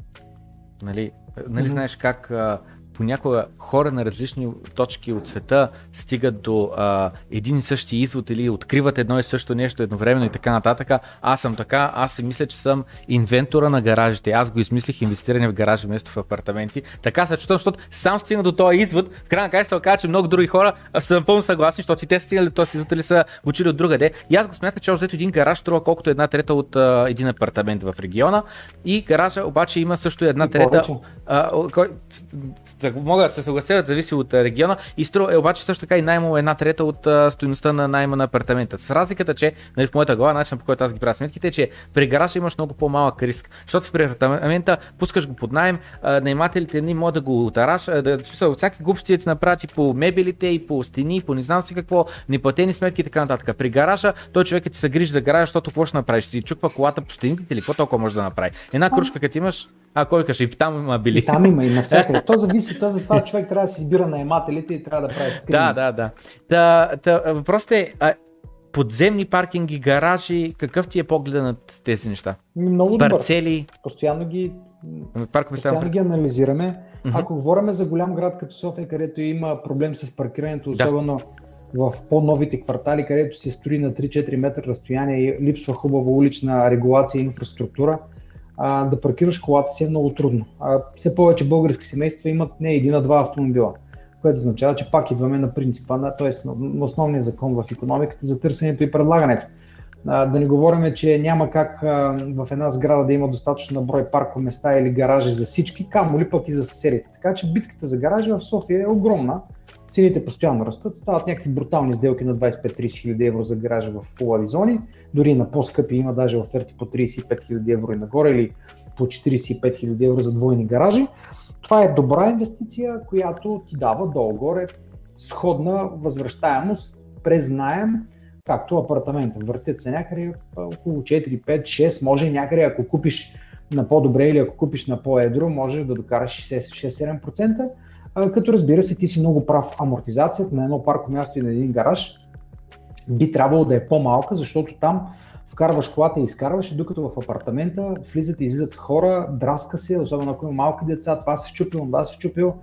Нали, нали mm-hmm. знаеш как а, понякога хора на различни точки от света стигат до а, един и същи извод или откриват едно и също нещо едновременно и така нататък. Аз съм така, аз си мисля, че съм инвентора на гаражите. Аз го измислих инвестиране в гаражи вместо в апартаменти. Така се чувствам, защото сам стигна до този извод. В крайна края се оказа, че много други хора са напълно съгласни, защото и те стигнали до този извод или са учили от другаде. И аз го смятам, че още един гараж струва колкото една трета от а, един апартамент в региона. И гаража обаче има също една трета. А, кой, мога да се съглася, зависи от региона. И струва, е, обаче също така и наймо една трета от а, стоеността на найма на апартамента. С разликата, че нали, в моята глава, начинът по който аз ги правя сметките, е, че при гаража имаш много по-малък риск. Защото при апартамента пускаш го под найем, наемателите не могат да го отараш, да, смисъл, всяки глупости ти направят и по мебелите, и по стени, и по не знам си какво, неплатени сметки и така нататък. При гаража той човек ти се грижи за гаража, защото какво ще направиш? Си чуква колата по стените или какво толкова може да направи? Една кружка, като имаш, а кой каже, и там има били. И там има и навсякъде. То зависи, то за това човек трябва да си избира наемателите и трябва да прави скрин. Да, да, да. Та, та, въпросът е, а, подземни паркинги, гаражи, какъв ти е поглед на тези неща? Много добър. Парцели. Постоянно ги, постоянно ги анализираме. Mm-hmm. Ако говорим за голям град като София, където има проблем с паркирането, особено да. в по-новите квартали, където се строи на 3-4 метра разстояние и липсва хубава улична регулация и инфраструктура, а, да паркираш колата си е много трудно. А, все повече български семейства имат не един, а два автомобила, което означава, че пак идваме на принципа, на, т.е. на основния закон в економиката за търсенето и предлагането. А, да не говорим, че няма как а, в една сграда да има достатъчно брой паркоместа или гаражи за всички, камо ли пък и за съседите. Така че битката за гаражи в София е огромна цените постоянно растат, стават някакви брутални сделки на 25-30 хиляди евро за гаража в фулави зони, дори на по-скъпи има даже оферти по 35 хиляди евро и нагоре или по 45 хиляди евро за двойни гаражи. Това е добра инвестиция, която ти дава долу-горе сходна възвръщаемост през найем, както апартамента. Въртят се някъде около 4, 5, 6, може някъде ако купиш на по-добре или ако купиш на по-едро, може да докараш 6-7%, като разбира се, ти си много прав. Амортизацията на едно парко място и на един гараж би трябвало да е по-малка, защото там вкарваш колата и изкарваш, и докато в апартамента влизат и излизат хора, драска се, особено ако има малки деца, това се щупил, това се щупил,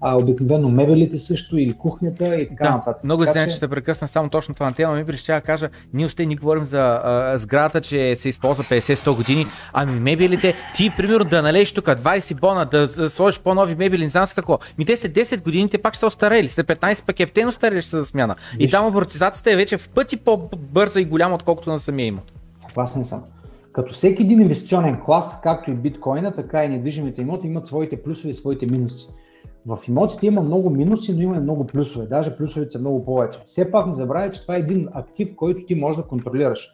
а, обикновено мебелите също или кухнята и така да, нататък. Много се че... ще прекъсна само точно това на тема. Ми ще да кажа, ние още ни говорим за а, сградата, че се използва 50-100 години. Ами мебелите, ти примерно да налееш тук 20 бона, да сложиш по-нови мебели, не знам с какво. Ми те са 10 години, те пак са остарели. След 15 пък ефтено старели ще за смяна. Виж. И там амортизацията е вече в пъти по-бърза и голяма, отколкото на самия имот. Съгласен съм. Като всеки един инвестиционен клас, както и биткоина, така и недвижимите имоти имат своите плюсове и своите минуси. В имотите има много минуси, но има и много плюсове. Даже плюсовете са много повече. Все пак не забравяй, че това е един актив, който ти можеш да контролираш.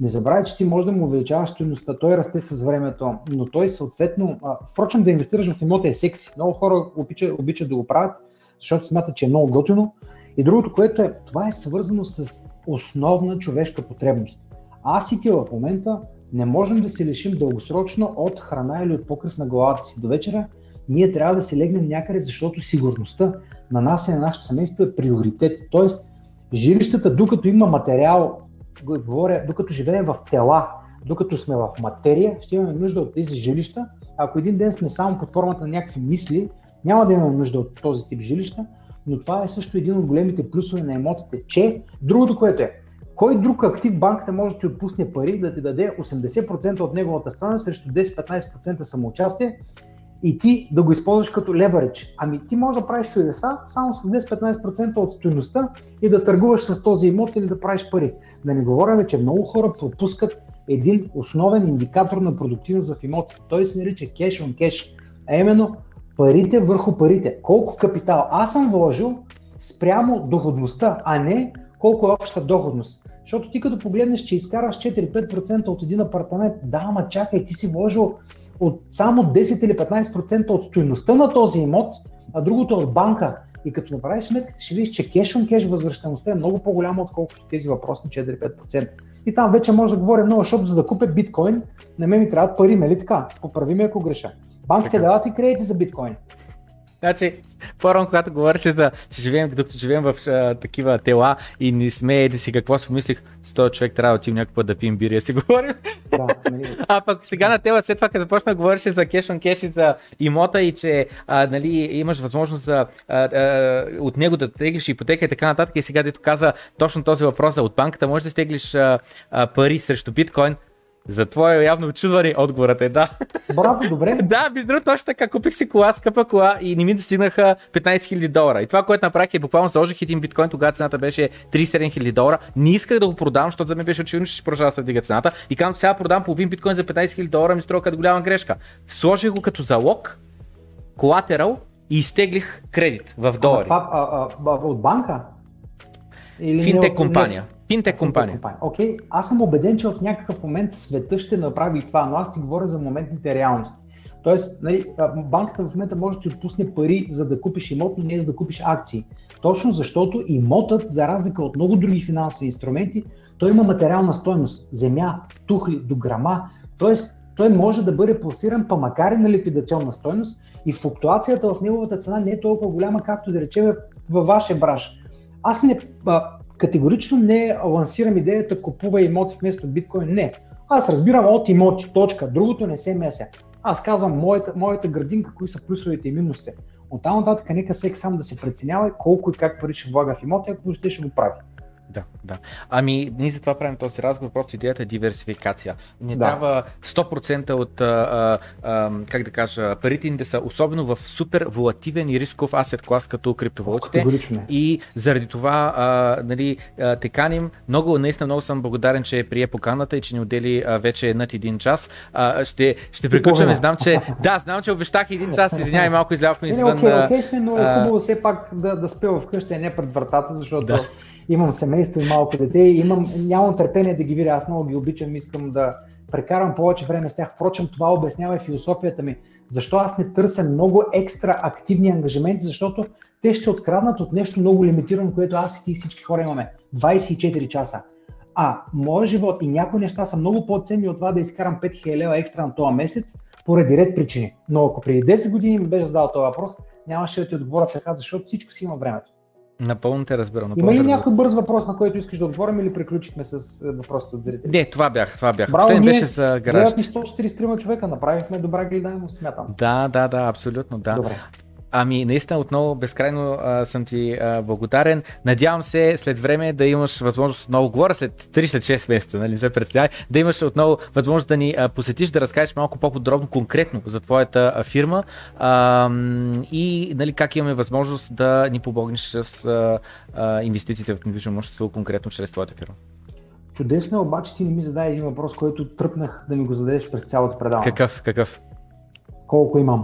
Не забравяй, че ти можеш да му увеличаваш стоеността, той расте с времето, но той съответно, а, впрочем да инвестираш в имота е секси. Много хора обичат, обичат да го правят, защото смятат, че е много готино. И другото, което е, това е свързано с основна човешка потребност. Аз и ти в момента не можем да се лишим дългосрочно от храна или от покрив на главата си. До вечера ние трябва да се легнем някъде, защото сигурността на нас и на нашето семейство е приоритет. Тоест, жилищата, докато има материал, говоря, докато живеем в тела, докато сме в материя, ще имаме нужда от тези жилища. Ако един ден сме само под формата на някакви мисли, Няма да имаме нужда от този тип жилища, но това е също един от големите плюсове на емотите, че другото, което е, кой друг актив банката може да ти отпусне пари да ти даде 80% от неговата страна срещу 10-15% самоучастие и ти да го използваш като леверидж. Ами ти можеш да правиш чудеса само с 10-15% от стоеността и да търгуваш с този имот или да правиш пари. Да не говорим, че много хора пропускат един основен индикатор на продуктивност в имотите. Той се нарича cash on cash, а именно парите върху парите. Колко капитал аз съм вложил спрямо доходността, а не колко е обща доходност. Защото ти като погледнеш, че изкараш 4-5% от един апартамент, да, ама чакай, ти си вложил от само 10 или 15% от стоеността на този имот, а другото е от банка. И като направиш сметката, ще видиш, че кеш on кеш възвръщаемостта е много по-голяма, отколкото тези въпросни 4-5%. И там вече може да говорим много, защото за да купя биткоин, на мен ми трябват пари, нали така? Поправи ме ако греша. Банките дават и кредити за биткоин. Значи, по-рано, когато говореше за, че живеем, докато живеем в а, такива тела и не сме еди си какво си помислих, с този човек трябва да отидем някакъв да пием бири, да си говорим. Да, нали. а пък сега на тела, след това, като започна да говореше за кеш on кеш и за имота и че а, нали, имаш възможност за, а, а, от него да теглиш ипотека и така нататък и сега дето каза точно този въпрос за от банката, можеш да стеглиш а, а, пари срещу биткоин, за твое явно очудване отговорът е да. Браво, добре. да, без другото точно така. Купих си кола, скъпа кола и не ми достигнаха 15 000 долара. И това, което направих е буквално заложих един биткоин, тогава цената беше 37 000 долара. Не исках да го продам, защото за мен беше очевидно, че ще продължава да се вдига цената. И казвам, сега продам половин биткоин за 15 000 долара, ми струва като голяма грешка. Сложих го като залог, колатерал и изтеглих кредит в долари. А, а, а, от банка? Или Финтек компания. Не, Финтек компания. Окей, okay. аз съм убеден, че в някакъв момент света ще направи това, но аз ти говоря за моментните реалности. Тоест, нали, банката в момента може да ти отпусне пари за да купиш имот, но не за да купиш акции. Точно защото имотът, за разлика от много други финансови инструменти, той има материална стойност. Земя, тухли, до грама. Тоест, той може да бъде пласиран, па макар и на ликвидационна стойност и флуктуацията в неговата цена не е толкова голяма, както да речем във вашия браш. Аз не, Категорично не лансирам идеята купува имоти вместо биткоин. Не. Аз разбирам от имоти, точка. Другото не се меся. Аз казвам моята, моята градинка, кои са плюсовете и минусите. От там нататък нека всеки сам да се преценява колко и как пари ще влага в имоти, ако ще, ще го прави. Да, да. Ами, ние за това правим този разговор, просто идеята е диверсификация. Не да. трябва 100% от, а, а, как да кажа, парите ни да са особено в супер волативен и рисков асет клас като криптовалутите. И заради това а, нали, те каним. Много, наистина много съм благодарен, че прие поканата и че ни отдели а, вече над един час. А, ще, ще приключваме. Знам, че, да, знам, че обещах един час. Извинявай, малко излявахме извън. Окей, окей сме, но е хубаво все пак да, да спя вкъщи, а не пред вратата, защото да имам семейство и малко дете и имам, нямам търпение да ги видя, аз много ги обичам, искам да прекарам повече време с тях. Впрочем, това обяснява и философията ми. Защо аз не търся много екстра активни ангажименти, защото те ще откраднат от нещо много лимитирано, което аз и ти и всички хора имаме. 24 часа. А моят живот и някои неща са много по-ценни от това да изкарам 5000 лева екстра на този месец, поради ред причини. Но ако преди 10 години ми беше задал този въпрос, нямаше да ти отговоря така, защото всичко си има времето. Напълно те разбирам. Има ли някой бърз въпрос, на който искаш да отговорим или приключихме с е, въпросите от зрителите? Не, това бях, това бях. Браво, ние беше за гараж. Ни 143 човека, направихме добра гледаемост, смятам. Да, да, да, абсолютно, да. Добре. Ами, наистина, отново безкрайно а, съм ти а, благодарен. Надявам се след време да имаш възможност отново, говоря след 3 след 6 месеца, нали, се представя, да имаш отново възможност да ни а, посетиш, да разкажеш малко по-подробно, конкретно за твоята а, фирма а, и нали, как имаме възможност да ни помогнеш с а, а, инвестициите в недвижимо имущество, конкретно чрез твоята фирма. Чудесно, обаче ти не ми зададе един въпрос, който тръпнах да ми го зададеш през цялото предаване. Какъв? Какъв? Колко имам?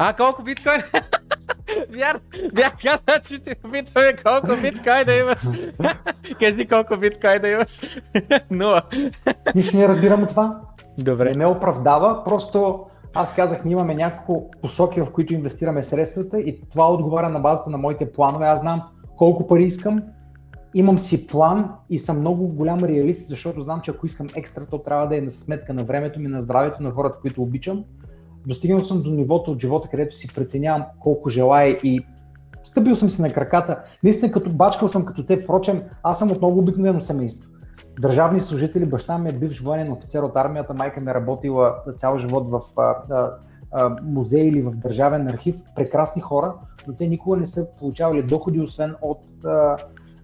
А, колко биткоин? Вярно, бях казал, че ще опитваме колко биткоин да имаш. Кажи колко биткоин да имаш. Нула. Нищо не разбирам от това. Добре. Не ме оправдава, просто аз казах, ние имаме няколко посоки, в които инвестираме средствата и това отговаря на базата на моите планове. Аз знам колко пари искам, имам си план и съм много голям реалист, защото знам, че ако искам екстра, то трябва да е на сметка на времето ми, на здравето на хората, които обичам достигнал съм до нивото от живота, където си преценявам колко желая и стъпил съм си на краката. Наистина като бачкал съм като те, впрочем, аз съм от много обикновено семейство. Държавни служители, баща ми е бивш военен офицер от армията, майка ми е работила цял живот в а, а, музей или в държавен архив, прекрасни хора, но те никога не са получавали доходи, освен от а,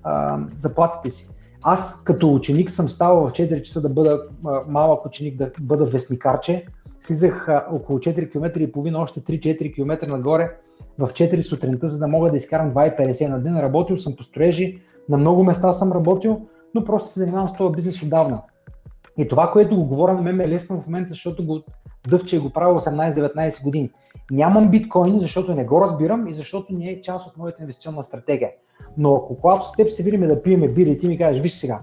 а, заплатите си. Аз като ученик съм ставал в 4 часа да бъда малък ученик, да бъда вестникарче. Слизах около 4 км и половина, още 3-4 км нагоре в 4 сутринта, за да мога да изкарам 2,50 на ден. Работил съм по строежи, на много места съм работил, но просто се занимавам с този бизнес отдавна. И това, което го говоря на мен ме е лесно в момента, защото го дъвче го правя 18-19 години. Нямам биткоини, защото не го разбирам и защото не е част от моята инвестиционна стратегия. Но ако когато с теб се видим да пиеме бири и ти ми кажеш, виж сега,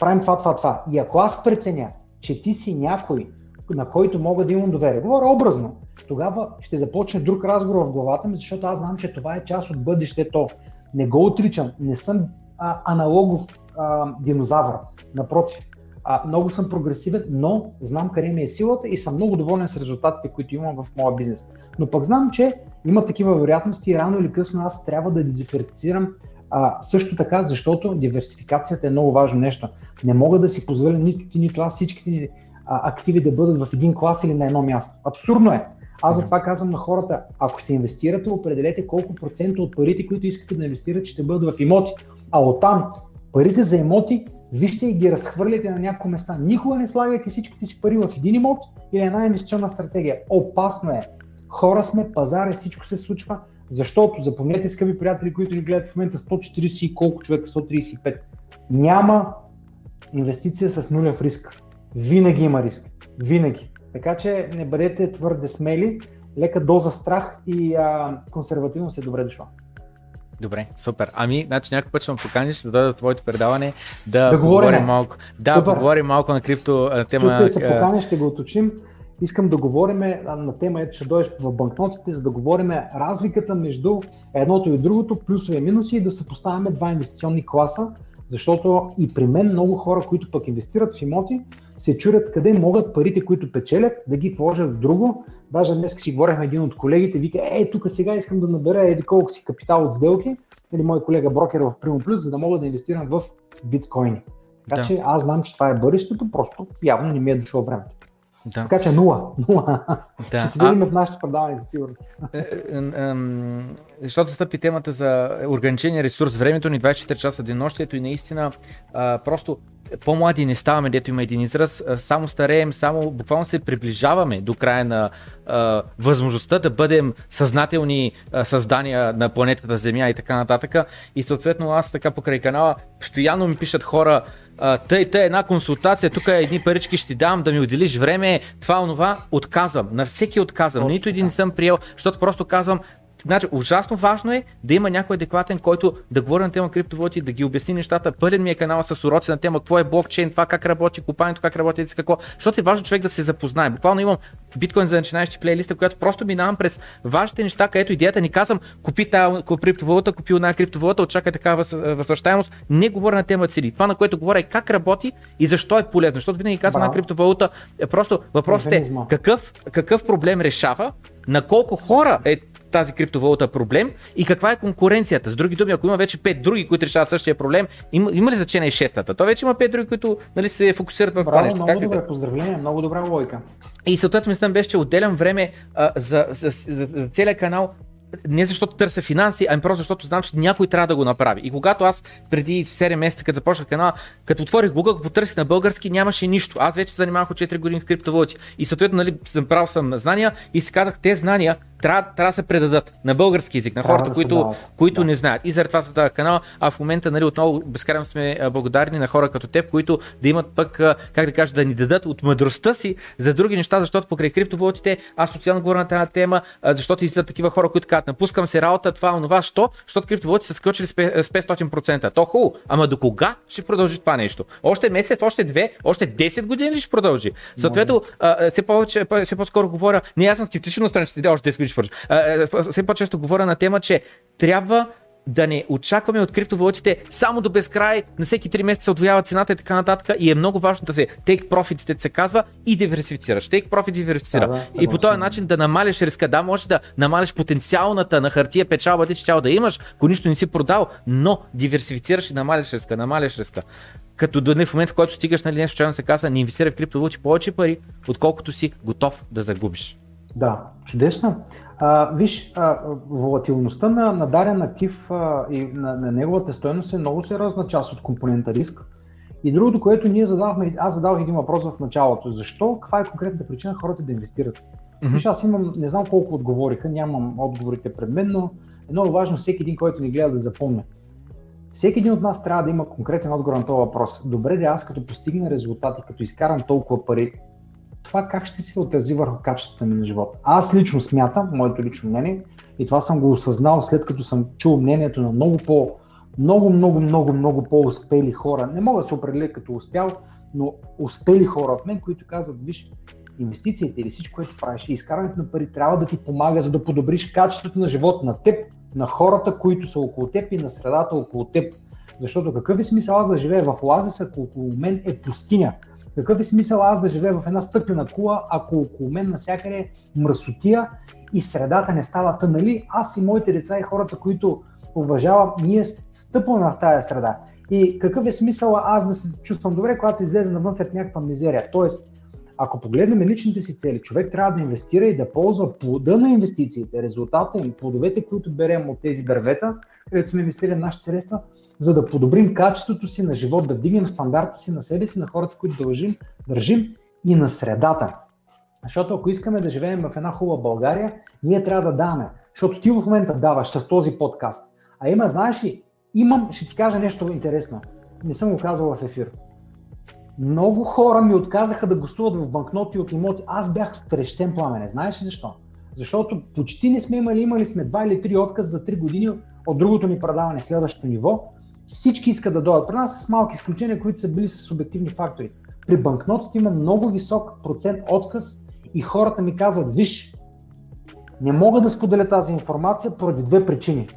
правим това, това, това. И ако аз преценя, че ти си някой, на който мога да имам доверие, говоря образно, тогава ще започне друг разговор в главата ми, защото аз знам, че това е част от бъдещето. Не го отричам, не съм а, аналогов а, динозавър. Напротив, а, много съм прогресивен, но знам къде ми е силата и съм много доволен с резултатите, които имам в моя бизнес. Но пък знам, че има такива вероятности и рано или късно аз трябва да дизиференцирам а, също така, защото диверсификацията е много важно нещо. Не мога да си позволя нито ти, нито аз всичките ни а, активи да бъдат в един клас или на едно място. Абсурдно е. Аз затова казвам на хората, ако ще инвестирате, определете колко процента от парите, които искате да инвестирате, ще бъдат в имоти. А оттам парите за имоти вижте и ги разхвърляте на някои места. Никога не слагайте всичките си пари в един имот или една инвестиционна стратегия. Опасно е. Хора сме, пазар е, всичко се случва, защото, запомнете, скъпи приятели, които ни гледат в момента 140 и колко човека, 135, няма инвестиция с нулев риск. Винаги има риск. Винаги. Така че не бъдете твърде смели, лека доза страх и а, консервативност е добре дошла. Добре, супер. Ами, значи някой път ще ме поканиш да дойда твоето предаване, да, да говорим малко. Да, супер. поговорим малко на крипто тема. Чуйте се поканя, ще го уточним. Искам да говорим на тема, ето ще дойдеш в банкнотите, за да говорим разликата между едното и другото, плюсове и минуси и да съпоставяме два инвестиционни класа, защото и при мен много хора, които пък инвестират в имоти, се чурят къде могат парите, които печелят, да ги вложат в друго. Даже днес си говорихме един от колегите, вика, е, тук сега искам да набера еди колко си капитал от сделки, или мой колега брокер в Primo Plus, за да мога да инвестирам в биткоини. Така да. че аз знам, че това е бъдещето, просто явно не ми е дошло времето. Да. Така че нула. нула. Да. Ще се видим а... в нашите предавания, за сигурност. Е, защото стъпи темата за ограничения ресурс, времето ни 24 часа денощието и наистина а, просто по-млади не ставаме, дето има един израз, само стареем, само буквално се приближаваме до края на а, възможността да бъдем съзнателни а, създания на планетата Земя и така нататък. И съответно аз така покрай канала постоянно ми пишат хора, тъй, тъй една консултация, тук е едни парички ще ти дам да ми отделиш време, това, онова, отказвам. На всеки отказвам. Нито един не съм приел, защото просто казвам, Значи, ужасно важно е да има някой адекватен, който да говори на тема криптовалути, да ги обясни нещата. Пълен ми е канал с уроци на тема какво е блокчейн, това как работи купането, как работи какво. Защото е важно човек да се запознае. Буквално имам биткоин за начинаещи плейлиста, която просто минавам през важните неща, където идеята ни казвам, купи тази криптовалута, купи една криптовалута, очакай такава възвръщаемост. Не говоря на тема цели. Това, на което говоря е как работи и защо е полезно. Защото винаги казвам на криптовалута, е просто въпросът е какъв, какъв проблем решава, на колко хора е тази криптовалута проблем и каква е конкуренцията. С други думи, ако има вече 5 други, които решават същия проблем, има, има ли значение и шестата? То вече има 5 други, които нали, се фокусират в това нещо. Много как добре, поздравления, много добра логика. И съответно мислям беше, че отделям време а, за, за, за, за целият канал не защото търся финанси, ами просто защото знам, че някой трябва да го направи. И когато аз преди 7 месеца, като започнах канала, като отворих Google, потърсих на български, нямаше нищо. Аз вече се занимавах от 4 години в криптовалути. И съответно, нали, съм правил съм знания и си казах, те знания трябва, трябва да се предадат на български язик, на хората, да които, които да. не знаят. И заради това създавах канала, а в момента нали, отново безкрайно сме благодарни на хора като теб, които да имат пък, как да кажа, да ни дадат от мъдростта си за други неща, защото покрай криптовалутите аз социално говоря на тази тема, защото излизат такива хора, които казват, напускам се работа, това, онова, що? Защото криптовалути са скочили с 500%. То хубаво, ама до кога ще продължи това нещо? Още месец, още две, още 10 години ще продължи. Съответно, все, повече, все по-скоро говоря, не аз съм скептичен, но ще още 10 свърши. Все по-често говоря на тема, че трябва да не очакваме от криптовалутите само до безкрай, на всеки 3 месеца отвоява цената и така нататък. И е много важно да се take profits, се казва, и диверсифицираш. Take profit диверсифицира. Да, да, и по този начин да намалиш риска. Да, можеш да намалиш потенциалната на хартия печалба, ти че да имаш, ако нищо не си продал, но диверсифицираш и намалиш риска, намалиш риска. Като до в момента, в който стигаш, нали, не случайно се казва, не инвестирай в криптовалути повече пари, отколкото си готов да загубиш. Да, чудесно. А, виж, а, волатилността на, на дарен актив а, и на, на неговата стоеност е много сериозна част от компонента риск. И другото, което ние задавахме, аз задавах един въпрос в началото. Защо? Каква е конкретната причина хората да инвестират? Mm-hmm. Виж, аз имам, не знам колко отговориха, нямам отговорите пред мен, но е много важно всеки един, който ни гледа да запомня. Всеки един от нас трябва да има конкретен отговор на този въпрос. Добре, да аз като постигна резултати, като изкарам толкова пари, това как ще се отрази върху качеството ми на живота. Аз лично смятам, моето лично мнение, и това съм го осъзнал след като съм чул мнението на много по много, много, много, много по-успели хора. Не мога да се определя като успял, но успели хора от мен, които казват, виж, инвестициите или всичко, което правиш и изкарването на пари трябва да ти помага, за да подобриш качеството на живот на теб, на хората, които са около теб и на средата около теб. Защото какъв е смисъл аз да живея в оазис, ако около мен е пустиня? Какъв е смисъл аз да живея в една стъклена кула, ако около мен насякъде е мръсотия и средата не става тънали? Аз и моите деца и хората, които уважавам, ние стъпваме в тази среда. И какъв е смисъл аз да се чувствам добре, когато излезе навън след някаква мизерия? Тоест, ако погледнем личните си цели, човек трябва да инвестира и да ползва плода на инвестициите, резултата им, плодовете, които берем от тези дървета, където сме инвестирали нашите средства, за да подобрим качеството си на живот, да вдигнем стандарта си на себе си, на хората, които дължим, държим и на средата. Защото ако искаме да живеем в една хубава България, ние трябва да даваме. Защото ти в момента даваш с този подкаст. А има, знаеш ли, имам, ще ти кажа нещо интересно. Не съм го казал в ефир. Много хора ми отказаха да гостуват в банкноти от имоти. Аз бях в трещен пламене. Знаеш ли защо? Защото почти не сме имали, имали сме два или три отказа за три години от другото ни предаване, следващото ниво. Всички искат да дойдат при нас с малки изключения, които са били с субективни фактори. При банкнотите има много висок процент отказ и хората ми казват, виж, не мога да споделя тази информация поради две причини.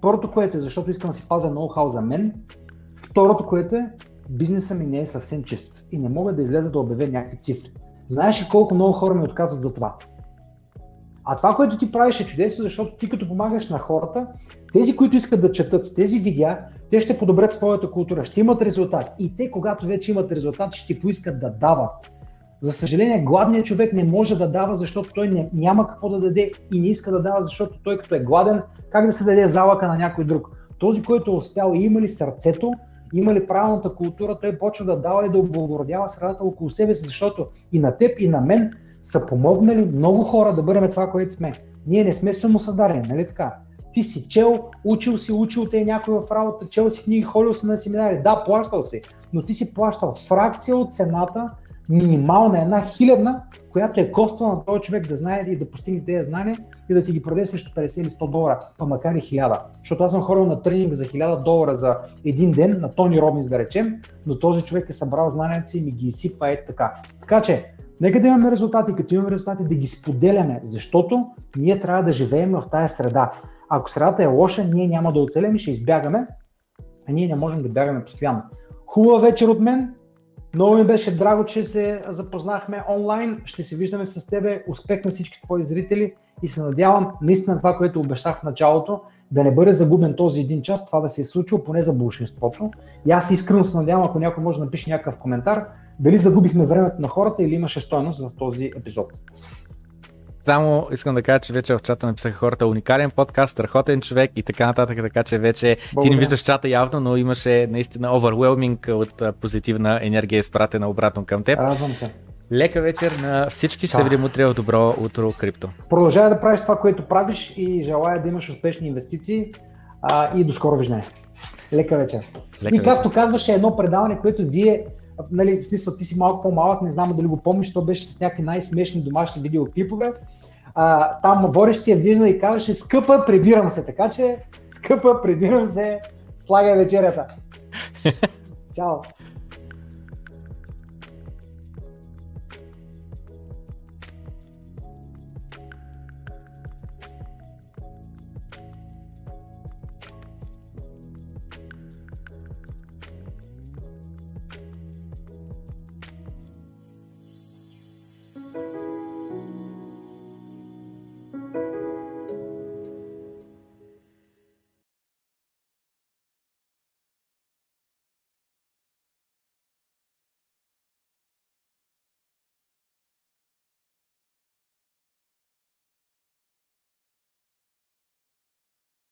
Първото, което е, защото искам да си пазя ноу-хау за мен. Второто, което е, бизнеса ми не е съвсем чист и не мога да излеза да обявя някакви цифри. Знаеш ли колко много хора ми отказват за това? А това, което ти правиш е чудесно, защото ти като помагаш на хората, тези, които искат да четат с тези видеа, те ще подобрят своята култура, ще имат резултат. И те, когато вече имат резултат, ще поискат да дават. За съжаление, гладният човек не може да дава, защото той не, няма какво да даде и не иска да дава, защото той като е гладен, как да се даде залъка на някой друг. Този, който е успял има ли сърцето, има ли правилната култура, той почва да дава и да облагородява средата около себе си, защото и на теб, и на мен са помогнали много хора да бъдем това, което сме. Ние не сме самосъздадени, нали така? Ти си чел, учил си, учил те някой в работа, чел си книги, ходил си на семинари. Да, плащал си, но ти си плащал фракция от цената, минимална, една хилядна, която е коства на този човек да знае и да постигне тези знания и да ти ги продаде срещу 50 или 100 долара, па макар и 1000. Защото аз съм ходил на тренинг за 1000 долара за един ден, на Тони Робинс да речем, но този човек е събрал знанията си и ми ги изсипва е така. Така че, нека да имаме резултати, като имаме резултати да ги споделяме, защото ние трябва да живеем в тази среда. Ако средата е лоша, ние няма да оцелем и ще избягаме, а ние не можем да бягаме постоянно. Хубава вечер от мен, много ми беше драго, че се запознахме онлайн. Ще се виждаме с тебе. Успех на всички твои зрители и се надявам наистина това, което обещах в началото, да не бъде загубен този един час, това да се е случило поне за большинството. И аз искрено се надявам, ако някой може да напише някакъв коментар, дали загубихме времето на хората или имаше стойност в този епизод. Само искам да кажа, че вече в чата написаха хората уникален подкаст, страхотен човек и така нататък, така че вече Благодаря. ти не виждаш чата явно, но имаше наистина overwhelming от позитивна енергия изпратена обратно към теб. Радвам се. Лека вечер на всички, ще се видим утре в добро утро крипто. Продължавай да правиш това, което правиш и желая да имаш успешни инвестиции а, и до скоро виждане. Лека вечер. Лека и както вечер. казваше едно предаване, което вие нали, в смисъл ти си малко по-малък, не знам дали го помниш, то беше с някакви най-смешни домашни видеоклипове. А, там водещия вижда и казваше, скъпа, прибирам се, така че, скъпа, прибирам се, слагай вечерята. Чао!